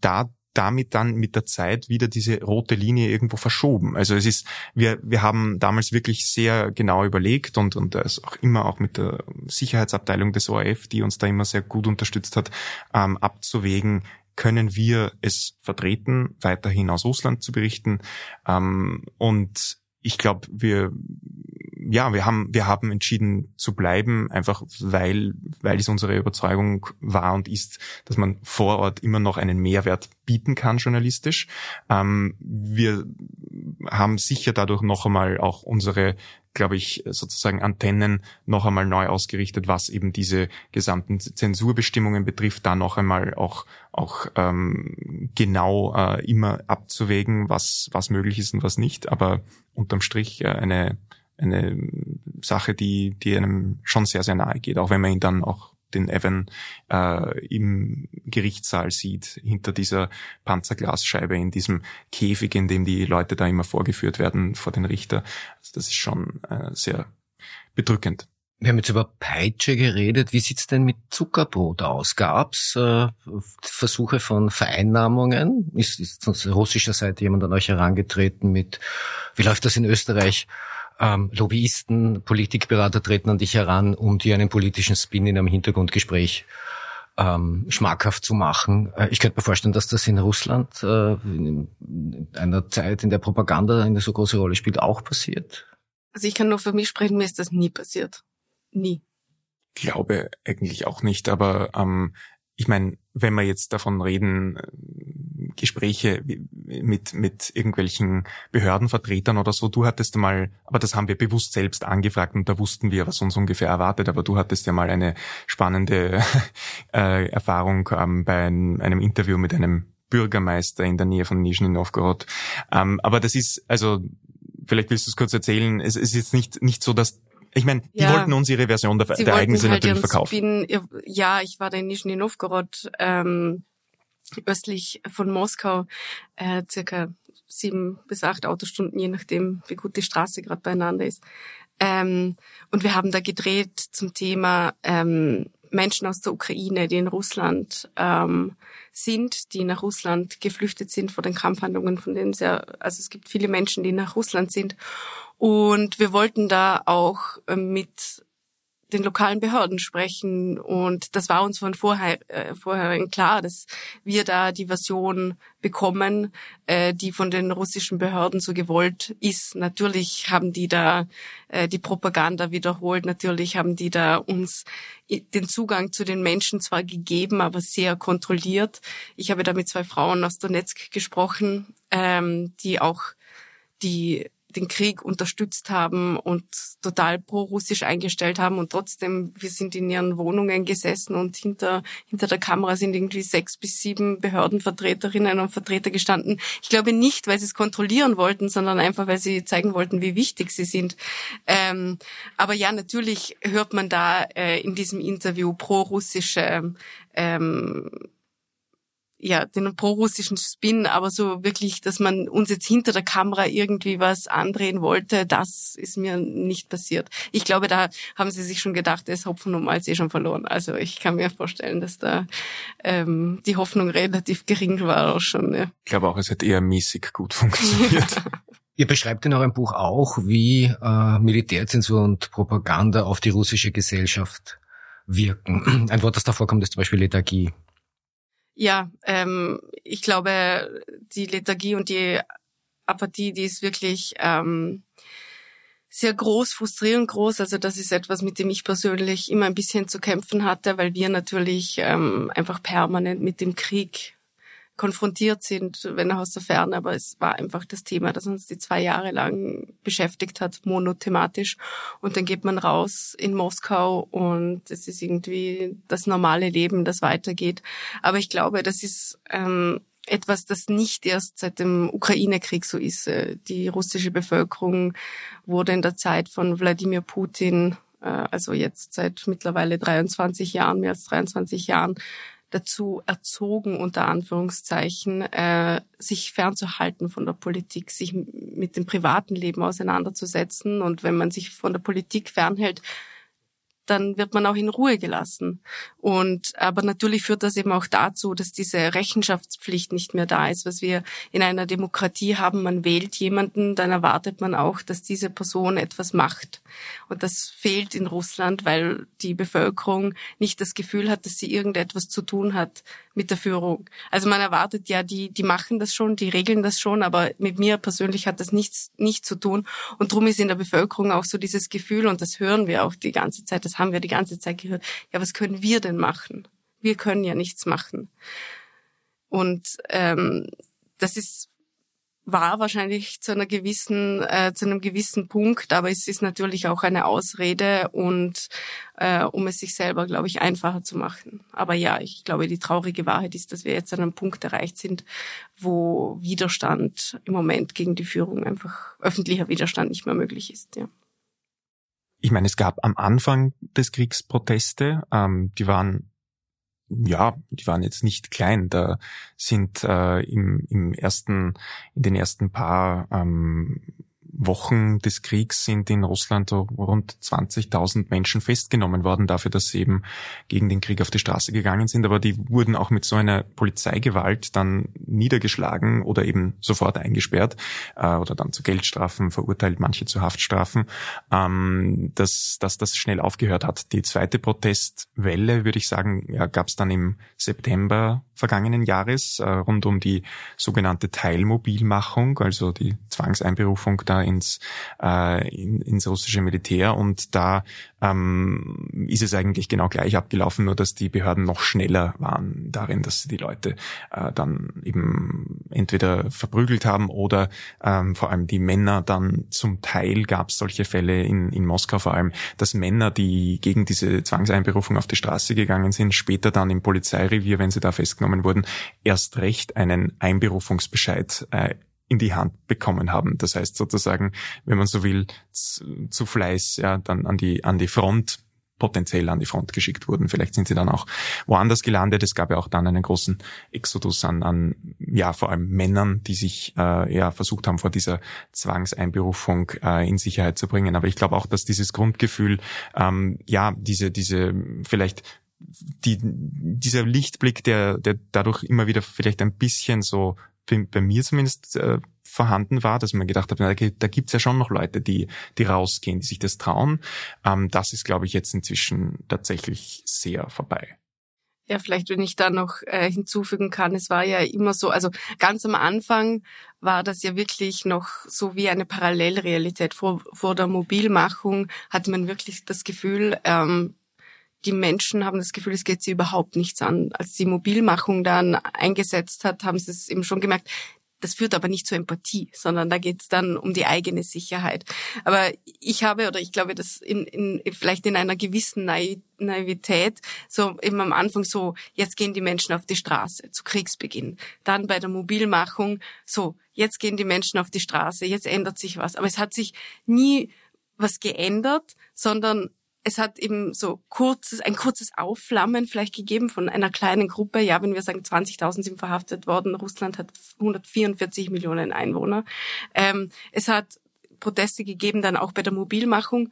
C: da damit dann mit der Zeit wieder diese rote Linie irgendwo verschoben. Also es ist, wir, wir haben damals wirklich sehr genau überlegt und, und das auch immer auch mit der Sicherheitsabteilung des ORF, die uns da immer sehr gut unterstützt hat, ähm, abzuwägen, können wir es vertreten, weiterhin aus Russland zu berichten. Ähm, und ich glaube, wir ja, wir haben, wir haben entschieden zu bleiben, einfach weil, weil es unsere Überzeugung war und ist, dass man vor Ort immer noch einen Mehrwert bieten kann journalistisch. Ähm, wir haben sicher dadurch noch einmal auch unsere glaube ich, sozusagen Antennen noch einmal neu ausgerichtet, was eben diese gesamten Zensurbestimmungen betrifft, da noch einmal auch auch ähm, genau äh, immer abzuwägen, was was möglich ist und was nicht. Aber unterm Strich äh, eine eine Sache, die, die einem schon sehr, sehr nahe geht, auch wenn man ihn dann auch den Evan äh, im Gerichtssaal sieht, hinter dieser Panzerglasscheibe, in diesem Käfig, in dem die Leute da immer vorgeführt werden vor den Richter. Also das ist schon äh, sehr bedrückend.
A: Wir haben jetzt über Peitsche geredet. Wie sieht's denn mit Zuckerbrot aus? Gab's äh, Versuche von Vereinnahmungen? Ist, ist von russischer Seite jemand an euch herangetreten mit, wie läuft das in Österreich? Ähm, Lobbyisten, Politikberater treten an dich heran, um dir einen politischen Spin in einem Hintergrundgespräch ähm, schmackhaft zu machen. Äh, ich könnte mir vorstellen, dass das in Russland äh, in, in einer Zeit, in der Propaganda eine so große Rolle spielt, auch passiert.
B: Also ich kann nur für mich sprechen, mir ist das nie passiert. Nie.
C: Ich glaube eigentlich auch nicht, aber ähm, ich meine, wenn wir jetzt davon reden, Gespräche mit, mit irgendwelchen Behördenvertretern oder so. Du hattest mal, aber das haben wir bewusst selbst angefragt und da wussten wir, was uns ungefähr erwartet, aber du hattest ja mal eine spannende *laughs* äh, Erfahrung ähm, bei ein, einem Interview mit einem Bürgermeister in der Nähe von Nizhny Novgorod. Ähm, aber das ist, also, vielleicht willst du es kurz erzählen, es, es ist jetzt nicht, nicht so, dass ich meine, die ja, wollten uns ihre Version der, der Ereignisse halt natürlich verkaufen.
B: Spin, ja, ich war da in Nizhny Novgorod ähm, östlich von Moskau, äh, circa sieben bis acht Autostunden, je nachdem, wie gut die Straße gerade beieinander ist. Ähm, und wir haben da gedreht zum Thema ähm, Menschen aus der Ukraine, die in Russland ähm, sind, die nach Russland geflüchtet sind vor den Kampfhandlungen, von denen sehr, also es gibt viele Menschen, die nach Russland sind. Und wir wollten da auch äh, mit den lokalen Behörden sprechen. Und das war uns von vorher, äh, vorher klar, dass wir da die Version bekommen, äh, die von den russischen Behörden so gewollt ist. Natürlich haben die da äh, die Propaganda wiederholt. Natürlich haben die da uns den Zugang zu den Menschen zwar gegeben, aber sehr kontrolliert. Ich habe da mit zwei Frauen aus Donetsk gesprochen, ähm, die auch die den Krieg unterstützt haben und total pro-russisch eingestellt haben und trotzdem, wir sind in ihren Wohnungen gesessen und hinter, hinter der Kamera sind irgendwie sechs bis sieben Behördenvertreterinnen und Vertreter gestanden. Ich glaube nicht, weil sie es kontrollieren wollten, sondern einfach, weil sie zeigen wollten, wie wichtig sie sind. Ähm, aber ja, natürlich hört man da äh, in diesem Interview pro-russische ähm, ja, den pro-russischen Spin, aber so wirklich, dass man uns jetzt hinter der Kamera irgendwie was andrehen wollte, das ist mir nicht passiert. Ich glaube, da haben sie sich schon gedacht, es Hopfen und Malz eh schon verloren. Also ich kann mir vorstellen, dass da ähm, die Hoffnung relativ gering war auch schon. Ja.
C: Ich glaube auch, es hat eher mäßig gut funktioniert. *laughs*
A: Ihr beschreibt in eurem Buch auch, wie äh, Militärzensur und Propaganda auf die russische Gesellschaft wirken. Ein Wort, das da vorkommt, ist zum Beispiel Lethargie.
B: Ja, ähm, ich glaube, die Lethargie und die Apathie, die ist wirklich ähm, sehr groß, frustrierend groß. Also das ist etwas, mit dem ich persönlich immer ein bisschen zu kämpfen hatte, weil wir natürlich ähm, einfach permanent mit dem Krieg konfrontiert sind, wenn auch aus der Ferne. Aber es war einfach das Thema, das uns die zwei Jahre lang beschäftigt hat, monothematisch. Und dann geht man raus in Moskau und es ist irgendwie das normale Leben, das weitergeht. Aber ich glaube, das ist ähm, etwas, das nicht erst seit dem Ukraine-Krieg so ist. Äh, die russische Bevölkerung wurde in der Zeit von Wladimir Putin äh, also jetzt seit mittlerweile 23 Jahren, mehr als 23 Jahren, dazu erzogen, unter Anführungszeichen, äh, sich fernzuhalten von der Politik, sich mit dem privaten Leben auseinanderzusetzen. Und wenn man sich von der Politik fernhält, dann wird man auch in Ruhe gelassen. Und aber natürlich führt das eben auch dazu, dass diese Rechenschaftspflicht nicht mehr da ist, was wir in einer Demokratie haben. Man wählt jemanden, dann erwartet man auch, dass diese Person etwas macht. Und das fehlt in Russland, weil die Bevölkerung nicht das Gefühl hat, dass sie irgendetwas zu tun hat mit der Führung. Also man erwartet ja, die, die machen das schon, die regeln das schon, aber mit mir persönlich hat das nichts, nichts zu tun. Und darum ist in der Bevölkerung auch so dieses Gefühl, und das hören wir auch die ganze Zeit, das haben wir die ganze Zeit gehört, ja, was können wir denn machen? Wir können ja nichts machen. Und ähm, das ist war wahrscheinlich zu einer gewissen, äh, zu einem gewissen Punkt, aber es ist natürlich auch eine Ausrede und äh, um es sich selber, glaube ich, einfacher zu machen. Aber ja, ich glaube, die traurige Wahrheit ist, dass wir jetzt an einem Punkt erreicht sind, wo Widerstand im Moment gegen die Führung einfach öffentlicher Widerstand nicht mehr möglich ist. Ja.
C: Ich meine, es gab am Anfang des Kriegs Proteste, ähm, die waren ja, die waren jetzt nicht klein. Da sind äh, im, im ersten, in den ersten paar ähm, Wochen des Kriegs sind in Russland rund 20.000 Menschen festgenommen worden dafür, dass sie eben gegen den Krieg auf die Straße gegangen sind. Aber die wurden auch mit so einer Polizeigewalt dann niedergeschlagen oder eben sofort eingesperrt äh, oder dann zu Geldstrafen verurteilt, manche zu Haftstrafen, ähm, dass, dass das schnell aufgehört hat. Die zweite Protestwelle, würde ich sagen, ja, gab es dann im September vergangenen Jahres äh, rund um die sogenannte Teilmobilmachung, also die Zwangseinberufung da ins, äh, in, ins russische Militär. Und da ähm, ist es eigentlich genau gleich abgelaufen, nur dass die Behörden noch schneller waren darin, dass sie die Leute äh, dann eben entweder verprügelt haben oder ähm, vor allem die Männer dann zum Teil gab es solche Fälle in, in Moskau vor allem, dass Männer, die gegen diese Zwangseinberufung auf die Straße gegangen sind, später dann im Polizeirevier, wenn sie da festgenommen wurden, erst recht einen Einberufungsbescheid äh, in die Hand bekommen haben. Das heißt sozusagen, wenn man so will, zu Fleiß, ja, dann an die, an die Front potenziell an die Front geschickt wurden. Vielleicht sind sie dann auch woanders gelandet. Es gab ja auch dann einen großen Exodus an, an ja vor allem Männern, die sich äh, ja versucht haben, vor dieser Zwangseinberufung äh, in Sicherheit zu bringen. Aber ich glaube auch, dass dieses Grundgefühl, ähm, ja diese diese vielleicht die, dieser Lichtblick, der, der dadurch immer wieder vielleicht ein bisschen so bei mir zumindest äh, vorhanden war, dass man gedacht hat, na, da gibt's ja schon noch Leute, die, die rausgehen, die sich das trauen. Ähm, das ist, glaube ich, jetzt inzwischen tatsächlich sehr vorbei.
B: Ja, vielleicht, wenn ich da noch äh, hinzufügen kann, es war ja immer so, also ganz am Anfang war das ja wirklich noch so wie eine Parallelrealität. Vor, vor der Mobilmachung hatte man wirklich das Gefühl, ähm, die Menschen haben das Gefühl, es geht sie überhaupt nichts an. Als die Mobilmachung dann eingesetzt hat, haben sie es eben schon gemerkt, das führt aber nicht zur Empathie, sondern da geht es dann um die eigene Sicherheit. Aber ich habe oder ich glaube, dass in, in vielleicht in einer gewissen Naivität so eben am Anfang so jetzt gehen die Menschen auf die Straße zu Kriegsbeginn, dann bei der Mobilmachung so jetzt gehen die Menschen auf die Straße, jetzt ändert sich was. Aber es hat sich nie was geändert, sondern es hat eben so kurzes, ein kurzes Aufflammen vielleicht gegeben von einer kleinen Gruppe. Ja, wenn wir sagen, 20.000 sind verhaftet worden, Russland hat 144 Millionen Einwohner. Ähm, es hat Proteste gegeben, dann auch bei der Mobilmachung.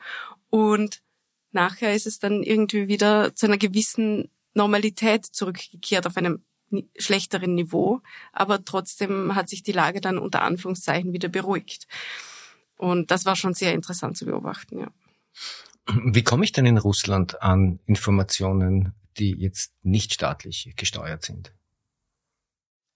B: Und nachher ist es dann irgendwie wieder zu einer gewissen Normalität zurückgekehrt auf einem schlechteren Niveau. Aber trotzdem hat sich die Lage dann unter Anführungszeichen wieder beruhigt. Und das war schon sehr interessant zu beobachten, ja.
A: Wie komme ich denn in Russland an Informationen, die jetzt nicht staatlich gesteuert sind?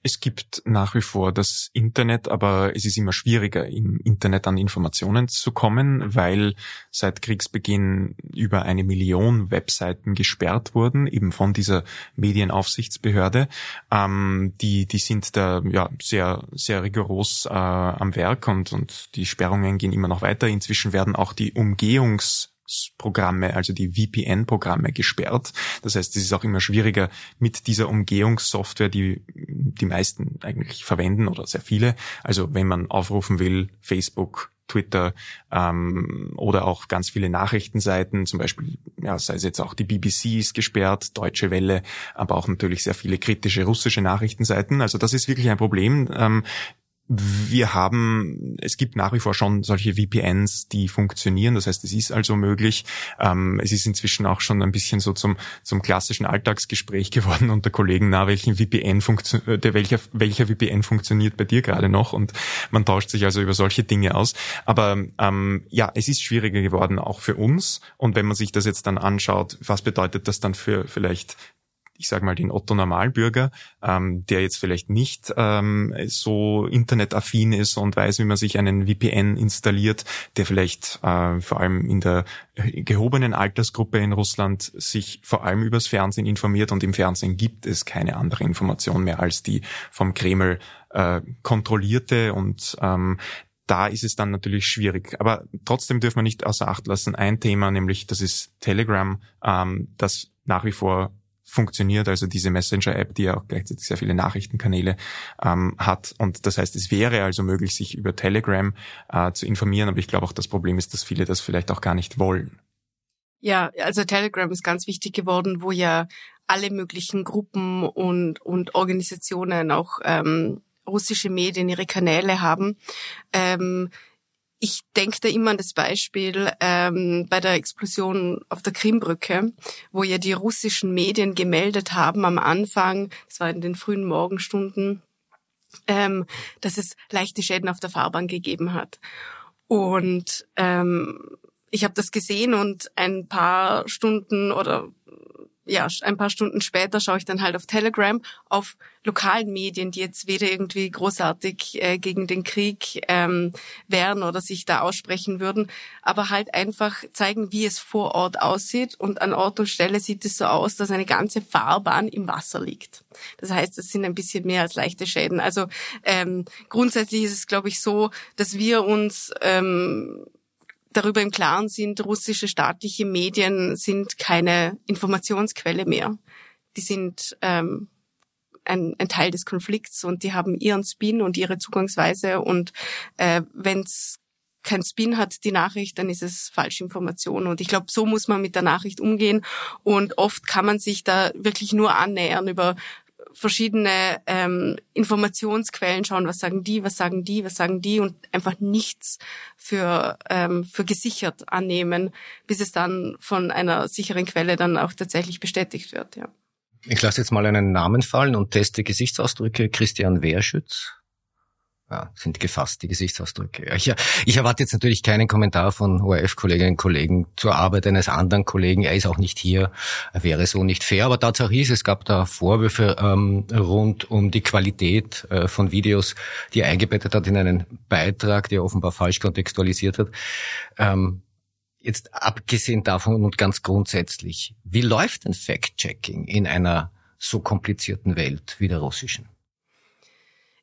C: Es gibt nach wie vor das Internet, aber es ist immer schwieriger, im Internet an Informationen zu kommen, weil seit Kriegsbeginn über eine Million Webseiten gesperrt wurden, eben von dieser Medienaufsichtsbehörde. Ähm, die, die sind da ja sehr, sehr rigoros äh, am Werk und, und die Sperrungen gehen immer noch weiter. Inzwischen werden auch die Umgehungs Programme, also die VPN-Programme gesperrt. Das heißt, es ist auch immer schwieriger mit dieser Umgehungssoftware, die die meisten eigentlich verwenden oder sehr viele. Also wenn man aufrufen will, Facebook, Twitter ähm, oder auch ganz viele Nachrichtenseiten, zum Beispiel, ja, sei es jetzt auch die BBC ist gesperrt, Deutsche Welle, aber auch natürlich sehr viele kritische russische Nachrichtenseiten. Also das ist wirklich ein Problem. Ähm, wir haben, es gibt nach wie vor schon solche VPNs, die funktionieren. Das heißt, es ist also möglich. Ähm, es ist inzwischen auch schon ein bisschen so zum, zum klassischen Alltagsgespräch *laughs* geworden unter Kollegen, na, welchen VPN funktioniert, äh, welcher, welcher VPN funktioniert bei dir gerade noch? Und man tauscht sich also über solche Dinge aus. Aber ähm, ja, es ist schwieriger geworden, auch für uns. Und wenn man sich das jetzt dann anschaut, was bedeutet das dann für vielleicht ich sage mal, den Otto Normalbürger, ähm, der jetzt vielleicht nicht ähm, so internetaffin ist und weiß, wie man sich einen VPN installiert, der vielleicht äh, vor allem in der gehobenen Altersgruppe in Russland sich vor allem übers Fernsehen informiert und im Fernsehen gibt es keine andere Information mehr als die vom Kreml äh, kontrollierte und ähm, da ist es dann natürlich schwierig. Aber trotzdem dürfen wir nicht außer Acht lassen, ein Thema, nämlich das ist Telegram, ähm, das nach wie vor funktioniert, also diese Messenger-App, die ja auch gleichzeitig sehr viele Nachrichtenkanäle ähm, hat. Und das heißt, es wäre also möglich, sich über Telegram äh, zu informieren, aber ich glaube auch das Problem ist, dass viele das vielleicht auch gar nicht wollen.
B: Ja, also Telegram ist ganz wichtig geworden, wo ja alle möglichen Gruppen und, und Organisationen, auch ähm, russische Medien ihre Kanäle haben. Ähm, ich denke da immer an das Beispiel ähm, bei der Explosion auf der Krimbrücke, wo ja die russischen Medien gemeldet haben am Anfang, das war in den frühen Morgenstunden, ähm, dass es leichte Schäden auf der Fahrbahn gegeben hat. Und ähm, ich habe das gesehen und ein paar Stunden oder ja, ein paar Stunden später schaue ich dann halt auf Telegram, auf lokalen Medien, die jetzt weder irgendwie großartig äh, gegen den Krieg ähm, wären oder sich da aussprechen würden, aber halt einfach zeigen, wie es vor Ort aussieht. Und an Ort und Stelle sieht es so aus, dass eine ganze Fahrbahn im Wasser liegt. Das heißt, es sind ein bisschen mehr als leichte Schäden. Also ähm, grundsätzlich ist es, glaube ich, so, dass wir uns ähm, darüber im Klaren sind, russische staatliche Medien sind keine Informationsquelle mehr. Die sind ähm, ein, ein Teil des Konflikts und die haben ihren Spin und ihre Zugangsweise und äh, wenn es kein Spin hat, die Nachricht, dann ist es Falschinformation. Und ich glaube, so muss man mit der Nachricht umgehen. Und oft kann man sich da wirklich nur annähern über verschiedene ähm, Informationsquellen schauen, was sagen die, was sagen die, was sagen die und einfach nichts für, ähm, für gesichert annehmen, bis es dann von einer sicheren Quelle dann auch tatsächlich bestätigt wird. Ja.
A: Ich lasse jetzt mal einen Namen fallen und teste Gesichtsausdrücke. Christian Wehrschütz ja, sind gefasst, die Gesichtsausdrücke. Ich, ich erwarte jetzt natürlich keinen Kommentar von ORF-Kolleginnen und Kollegen zur Arbeit eines anderen Kollegen. Er ist auch nicht hier, er wäre so nicht fair. Aber Tatsache ist, es gab da Vorwürfe ähm, rund um die Qualität äh, von Videos, die er eingebettet hat in einen Beitrag, der offenbar falsch kontextualisiert hat. Ähm, jetzt abgesehen davon und ganz grundsätzlich, wie läuft ein Fact-Checking in einer so komplizierten Welt wie der russischen?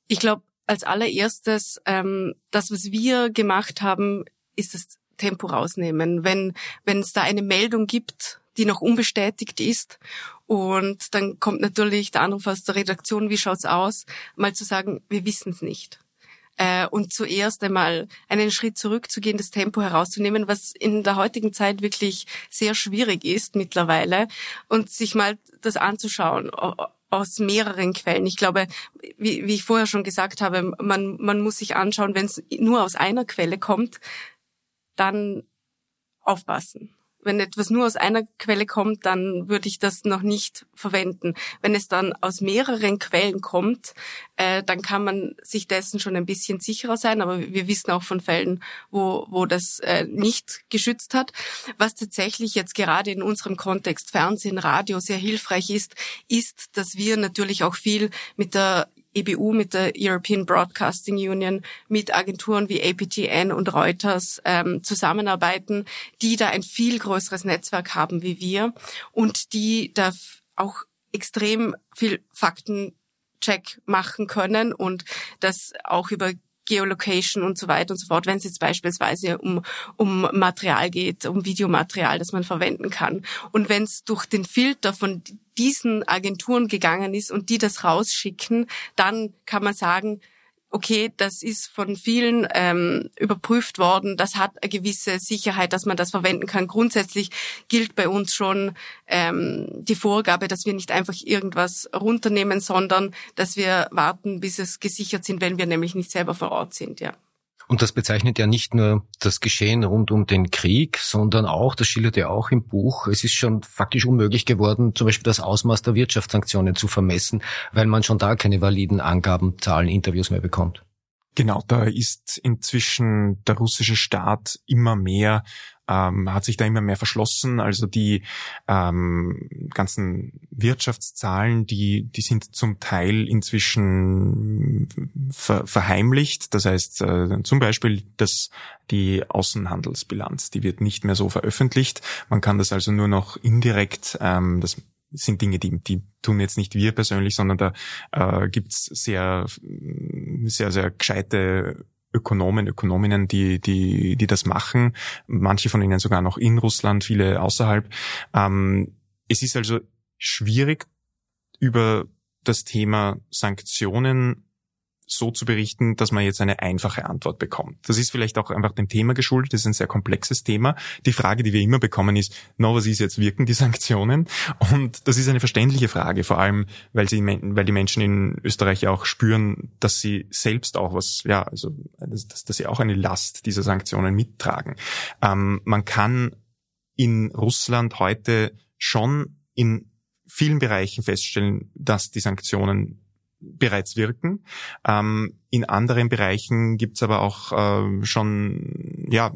B: Ich glaube, als allererstes, ähm, das, was wir gemacht haben, ist das Tempo rausnehmen. Wenn wenn es da eine Meldung gibt, die noch unbestätigt ist und dann kommt natürlich der Anruf aus der Redaktion, wie schaut's aus, mal zu sagen, wir wissen es nicht äh, und zuerst einmal einen Schritt zurückzugehen, das Tempo herauszunehmen, was in der heutigen Zeit wirklich sehr schwierig ist mittlerweile und sich mal das anzuschauen aus mehreren Quellen. Ich glaube, wie, wie ich vorher schon gesagt habe, man, man muss sich anschauen, wenn es nur aus einer Quelle kommt, dann aufpassen wenn etwas nur aus einer Quelle kommt, dann würde ich das noch nicht verwenden. Wenn es dann aus mehreren Quellen kommt, äh, dann kann man sich dessen schon ein bisschen sicherer sein. Aber wir wissen auch von Fällen, wo, wo das äh, nicht geschützt hat. Was tatsächlich jetzt gerade in unserem Kontext Fernsehen, Radio sehr hilfreich ist, ist, dass wir natürlich auch viel mit der EBU, mit der European Broadcasting Union, mit Agenturen wie APTN und Reuters ähm, zusammenarbeiten, die da ein viel größeres Netzwerk haben wie wir und die da auch extrem viel Faktencheck machen können und das auch über Geolocation und so weiter und so fort, wenn es jetzt beispielsweise um, um Material geht, um Videomaterial, das man verwenden kann. Und wenn es durch den Filter von diesen Agenturen gegangen ist und die das rausschicken, dann kann man sagen, okay, das ist von vielen ähm, überprüft worden, das hat eine gewisse Sicherheit, dass man das verwenden kann. Grundsätzlich gilt bei uns schon ähm, die Vorgabe, dass wir nicht einfach irgendwas runternehmen, sondern dass wir warten, bis es gesichert sind, wenn wir nämlich nicht selber vor Ort sind, ja.
A: Und das bezeichnet ja nicht nur das Geschehen rund um den Krieg, sondern auch, das schildert ja auch im Buch, es ist schon faktisch unmöglich geworden, zum Beispiel das Ausmaß der Wirtschaftssanktionen zu vermessen, weil man schon da keine validen Angaben, Zahlen, Interviews mehr bekommt.
C: Genau, da ist inzwischen der russische Staat immer mehr ähm, hat sich da immer mehr verschlossen. Also die ähm, ganzen Wirtschaftszahlen, die, die sind zum Teil inzwischen ver verheimlicht. Das heißt äh, zum Beispiel, dass die Außenhandelsbilanz, die wird nicht mehr so veröffentlicht. Man kann das also nur noch indirekt, ähm, das sind Dinge, die, die tun jetzt nicht wir persönlich, sondern da äh, gibt's sehr, sehr, sehr gescheite Ökonomen, Ökonominnen, die, die, die das machen. Manche von ihnen sogar noch in Russland, viele außerhalb. Ähm, es ist also schwierig, über das Thema Sanktionen so zu berichten, dass man jetzt eine einfache Antwort bekommt. Das ist vielleicht auch einfach dem Thema geschuldet, das ist ein sehr komplexes Thema. Die Frage, die wir immer bekommen, ist, no, was ist jetzt, wirken die Sanktionen? Und das ist eine verständliche Frage, vor allem, weil sie, weil die Menschen in Österreich ja auch spüren, dass sie selbst auch was, ja, also, dass, dass sie auch eine Last dieser Sanktionen mittragen. Ähm, man kann in Russland heute schon in vielen Bereichen feststellen, dass die Sanktionen bereits wirken. Ähm, in anderen Bereichen gibt's aber auch äh, schon, ja,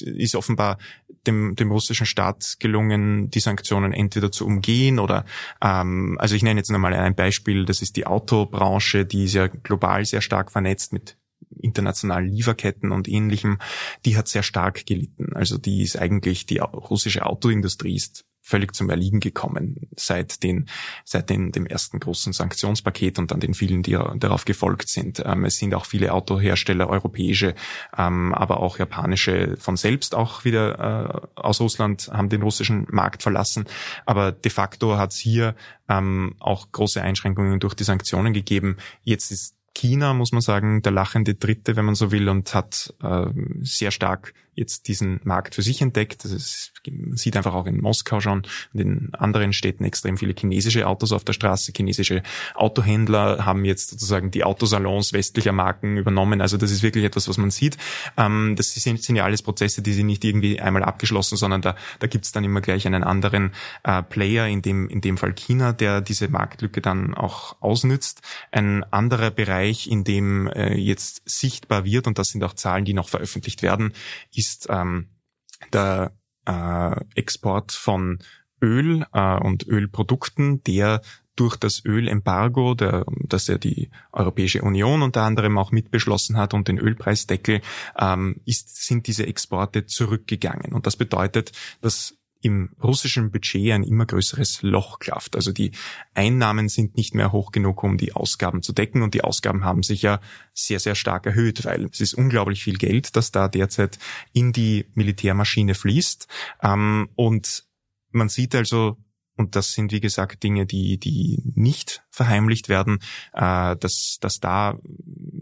C: ist offenbar dem, dem russischen Staat gelungen, die Sanktionen entweder zu umgehen oder, ähm, also ich nenne jetzt nochmal ein Beispiel, das ist die Autobranche, die ist ja global sehr stark vernetzt mit internationalen Lieferketten und ähnlichem, die hat sehr stark gelitten. Also die ist eigentlich, die russische Autoindustrie ist völlig zum Erliegen gekommen seit den seit den, dem ersten großen Sanktionspaket und dann den vielen, die darauf gefolgt sind. Ähm, es sind auch viele Autohersteller, europäische, ähm, aber auch japanische von selbst auch wieder äh, aus Russland haben den russischen Markt verlassen. Aber de facto hat es hier ähm, auch große Einschränkungen durch die Sanktionen gegeben. Jetzt ist China, muss man sagen, der lachende Dritte, wenn man so will, und hat äh, sehr stark jetzt diesen Markt für sich entdeckt. Das ist, man sieht einfach auch in Moskau schon und in anderen Städten extrem viele chinesische Autos auf der Straße. Chinesische Autohändler haben jetzt sozusagen die Autosalons westlicher Marken übernommen. Also das ist wirklich etwas, was man sieht. Ähm, das sind, sind ja alles Prozesse, die sind nicht irgendwie einmal abgeschlossen, sondern da, da gibt es dann immer gleich einen anderen äh, Player, in dem, in dem Fall China, der diese Marktlücke dann auch ausnützt. Ein anderer Bereich, in dem äh, jetzt sichtbar wird, und das sind auch Zahlen, die noch veröffentlicht werden, ist ähm, der äh, Export von Öl äh, und Ölprodukten, der durch das Ölembargo, der, das ja die Europäische Union unter anderem auch mitbeschlossen hat und den Ölpreisdeckel, ähm, ist, sind diese Exporte zurückgegangen. Und das bedeutet, dass im russischen Budget ein immer größeres Loch klafft. Also die Einnahmen sind nicht mehr hoch genug, um die Ausgaben zu decken und die Ausgaben haben sich ja sehr, sehr stark erhöht, weil es ist unglaublich viel Geld, das da derzeit in die Militärmaschine fließt. Ähm, und man sieht also, und das sind wie gesagt Dinge, die die nicht verheimlicht werden, äh, dass dass da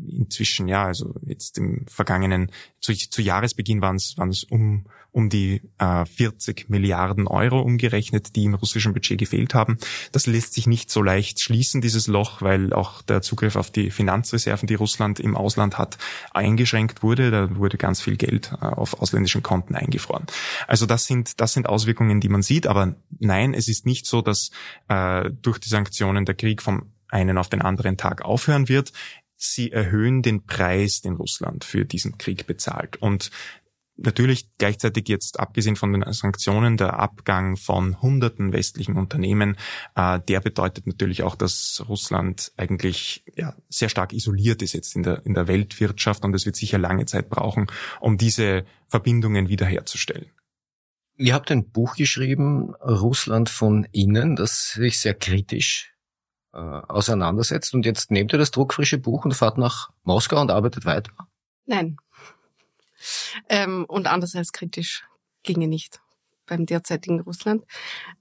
C: inzwischen ja also jetzt im vergangenen zu, zu Jahresbeginn waren es waren es um um die äh, 40 Milliarden Euro umgerechnet, die im russischen Budget gefehlt haben. Das lässt sich nicht so leicht schließen, dieses Loch, weil auch der Zugriff auf die Finanzreserven, die Russland im Ausland hat, eingeschränkt wurde. Da wurde ganz viel Geld äh, auf ausländischen Konten eingefroren. Also das sind, das sind Auswirkungen, die man sieht. Aber nein, es ist nicht so, dass äh, durch die Sanktionen der Krieg vom einen auf den anderen Tag aufhören wird sie erhöhen den Preis, den Russland für diesen Krieg bezahlt. Und Natürlich gleichzeitig jetzt abgesehen von den Sanktionen der Abgang von hunderten westlichen Unternehmen, äh, der bedeutet natürlich auch, dass Russland eigentlich ja, sehr stark isoliert ist jetzt in der, in der Weltwirtschaft und es wird sicher lange Zeit brauchen, um diese Verbindungen wiederherzustellen.
A: Ihr habt ein Buch geschrieben, Russland von innen, das sich sehr kritisch äh, auseinandersetzt und jetzt nehmt ihr das druckfrische Buch und fahrt nach Moskau und arbeitet weiter?
B: Nein, ähm, und anders als kritisch ginge nicht beim derzeitigen Russland.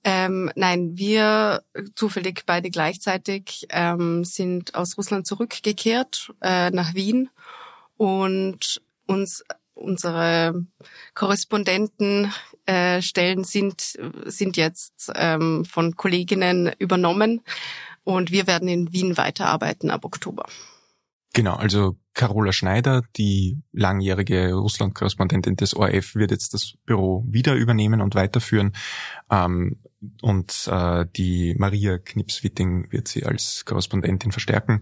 B: Ähm, nein, wir zufällig beide gleichzeitig ähm, sind aus Russland zurückgekehrt äh, nach Wien und uns unsere Korrespondentenstellen äh, sind sind jetzt ähm, von Kolleginnen übernommen und wir werden in Wien weiterarbeiten ab Oktober.
C: Genau, also Carola Schneider, die langjährige Russland-Korrespondentin des ORF, wird jetzt das Büro wieder übernehmen und weiterführen. Ähm, und äh, die Maria Knips-Witting wird sie als Korrespondentin verstärken.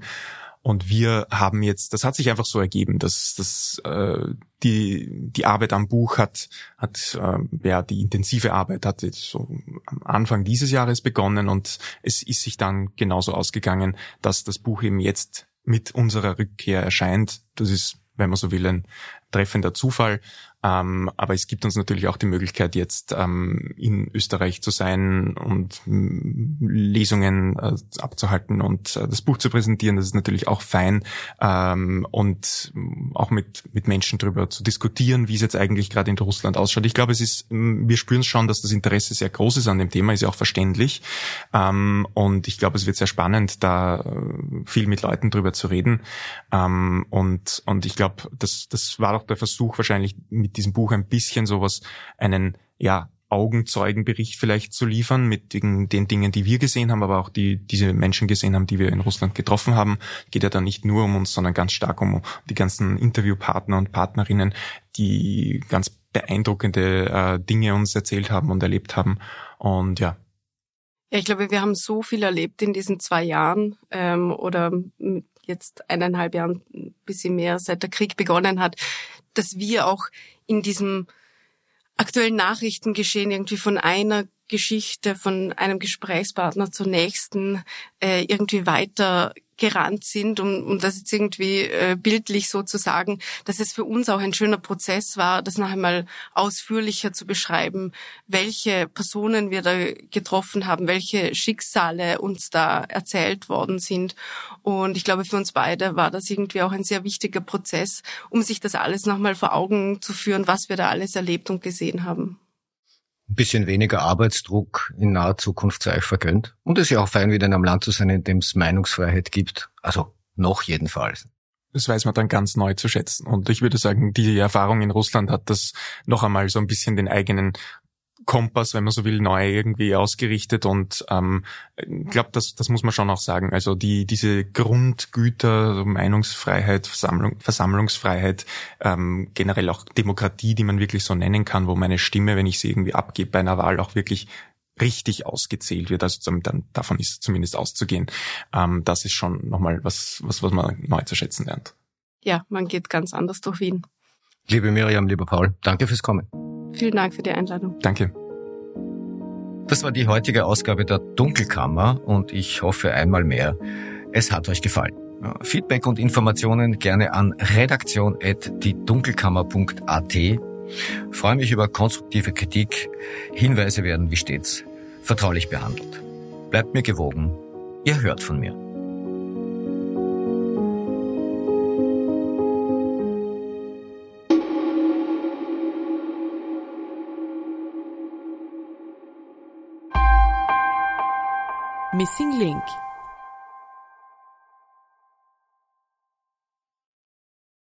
C: Und wir haben jetzt, das hat sich einfach so ergeben, dass, dass äh, die, die Arbeit am Buch hat, hat äh, ja, die intensive Arbeit hat jetzt so am Anfang dieses Jahres begonnen und es ist sich dann genauso ausgegangen, dass das Buch eben jetzt mit unserer Rückkehr erscheint. Das ist, wenn man so will, ein treffender Zufall. Ähm, aber es gibt uns natürlich auch die Möglichkeit, jetzt ähm, in Österreich zu sein und Lesungen äh, abzuhalten und äh, das Buch zu präsentieren. Das ist natürlich auch fein. Ähm, und auch mit, mit Menschen darüber zu diskutieren, wie es jetzt eigentlich gerade in Russland ausschaut. Ich glaube, es ist, wir spüren schon, dass das Interesse sehr groß ist an dem Thema, ist ja auch verständlich. Ähm, und ich glaube, es wird sehr spannend, da äh, viel mit Leuten drüber zu reden. Ähm, und, und ich glaube, das, das war auch der Versuch wahrscheinlich mit diesem Buch ein bisschen sowas, einen, ja, Augenzeugenbericht vielleicht zu liefern mit den, den, Dingen, die wir gesehen haben, aber auch die diese Menschen gesehen haben, die wir in Russland getroffen haben. Geht ja dann nicht nur um uns, sondern ganz stark um die ganzen Interviewpartner und Partnerinnen, die ganz beeindruckende äh, Dinge uns erzählt haben und erlebt haben. Und ja.
B: Ja, ich glaube, wir haben so viel erlebt in diesen zwei Jahren ähm, oder jetzt eineinhalb Jahren, ein bisschen mehr, seit der Krieg begonnen hat, dass wir auch in diesem aktuellen Nachrichtengeschehen irgendwie von einer Geschichte, von einem Gesprächspartner zur nächsten äh, irgendwie weiter gerannt sind, um, um das jetzt irgendwie äh, bildlich so zu sagen, dass es für uns auch ein schöner Prozess war, das noch einmal ausführlicher zu beschreiben, welche Personen wir da getroffen haben, welche Schicksale uns da erzählt worden sind. Und ich glaube, für uns beide war das irgendwie auch ein sehr wichtiger Prozess, um sich das alles nochmal vor Augen zu führen, was wir da alles erlebt und gesehen haben
A: ein bisschen weniger Arbeitsdruck in naher Zukunft sei euch vergönnt. Und es ist ja auch fein, wieder in einem Land zu sein, in dem es Meinungsfreiheit gibt. Also noch jedenfalls.
C: Das weiß man dann ganz neu zu schätzen. Und ich würde sagen, die Erfahrung in Russland hat das noch einmal so ein bisschen den eigenen Kompass, wenn man so will, neu irgendwie ausgerichtet und ähm, ich glaube, das, das muss man schon auch sagen. Also die diese Grundgüter, also Meinungsfreiheit, Versammlung, Versammlungsfreiheit, ähm, generell auch Demokratie, die man wirklich so nennen kann, wo meine Stimme, wenn ich sie irgendwie abgebe bei einer Wahl, auch wirklich richtig ausgezählt wird. Also dann davon ist zumindest auszugehen. Ähm, das ist schon nochmal was, was, was man neu zu schätzen lernt.
B: Ja, man geht ganz anders durch Wien.
A: Liebe Miriam, lieber Paul, danke fürs Kommen.
B: Vielen Dank für die Einladung.
C: Danke.
A: Das war die heutige Ausgabe der Dunkelkammer und ich hoffe einmal mehr, es hat euch gefallen. Feedback und Informationen gerne an redaktion.diedunkelkammer.at Freue mich über konstruktive Kritik. Hinweise werden wie stets vertraulich behandelt. Bleibt mir gewogen. Ihr hört von mir.
D: Missing Link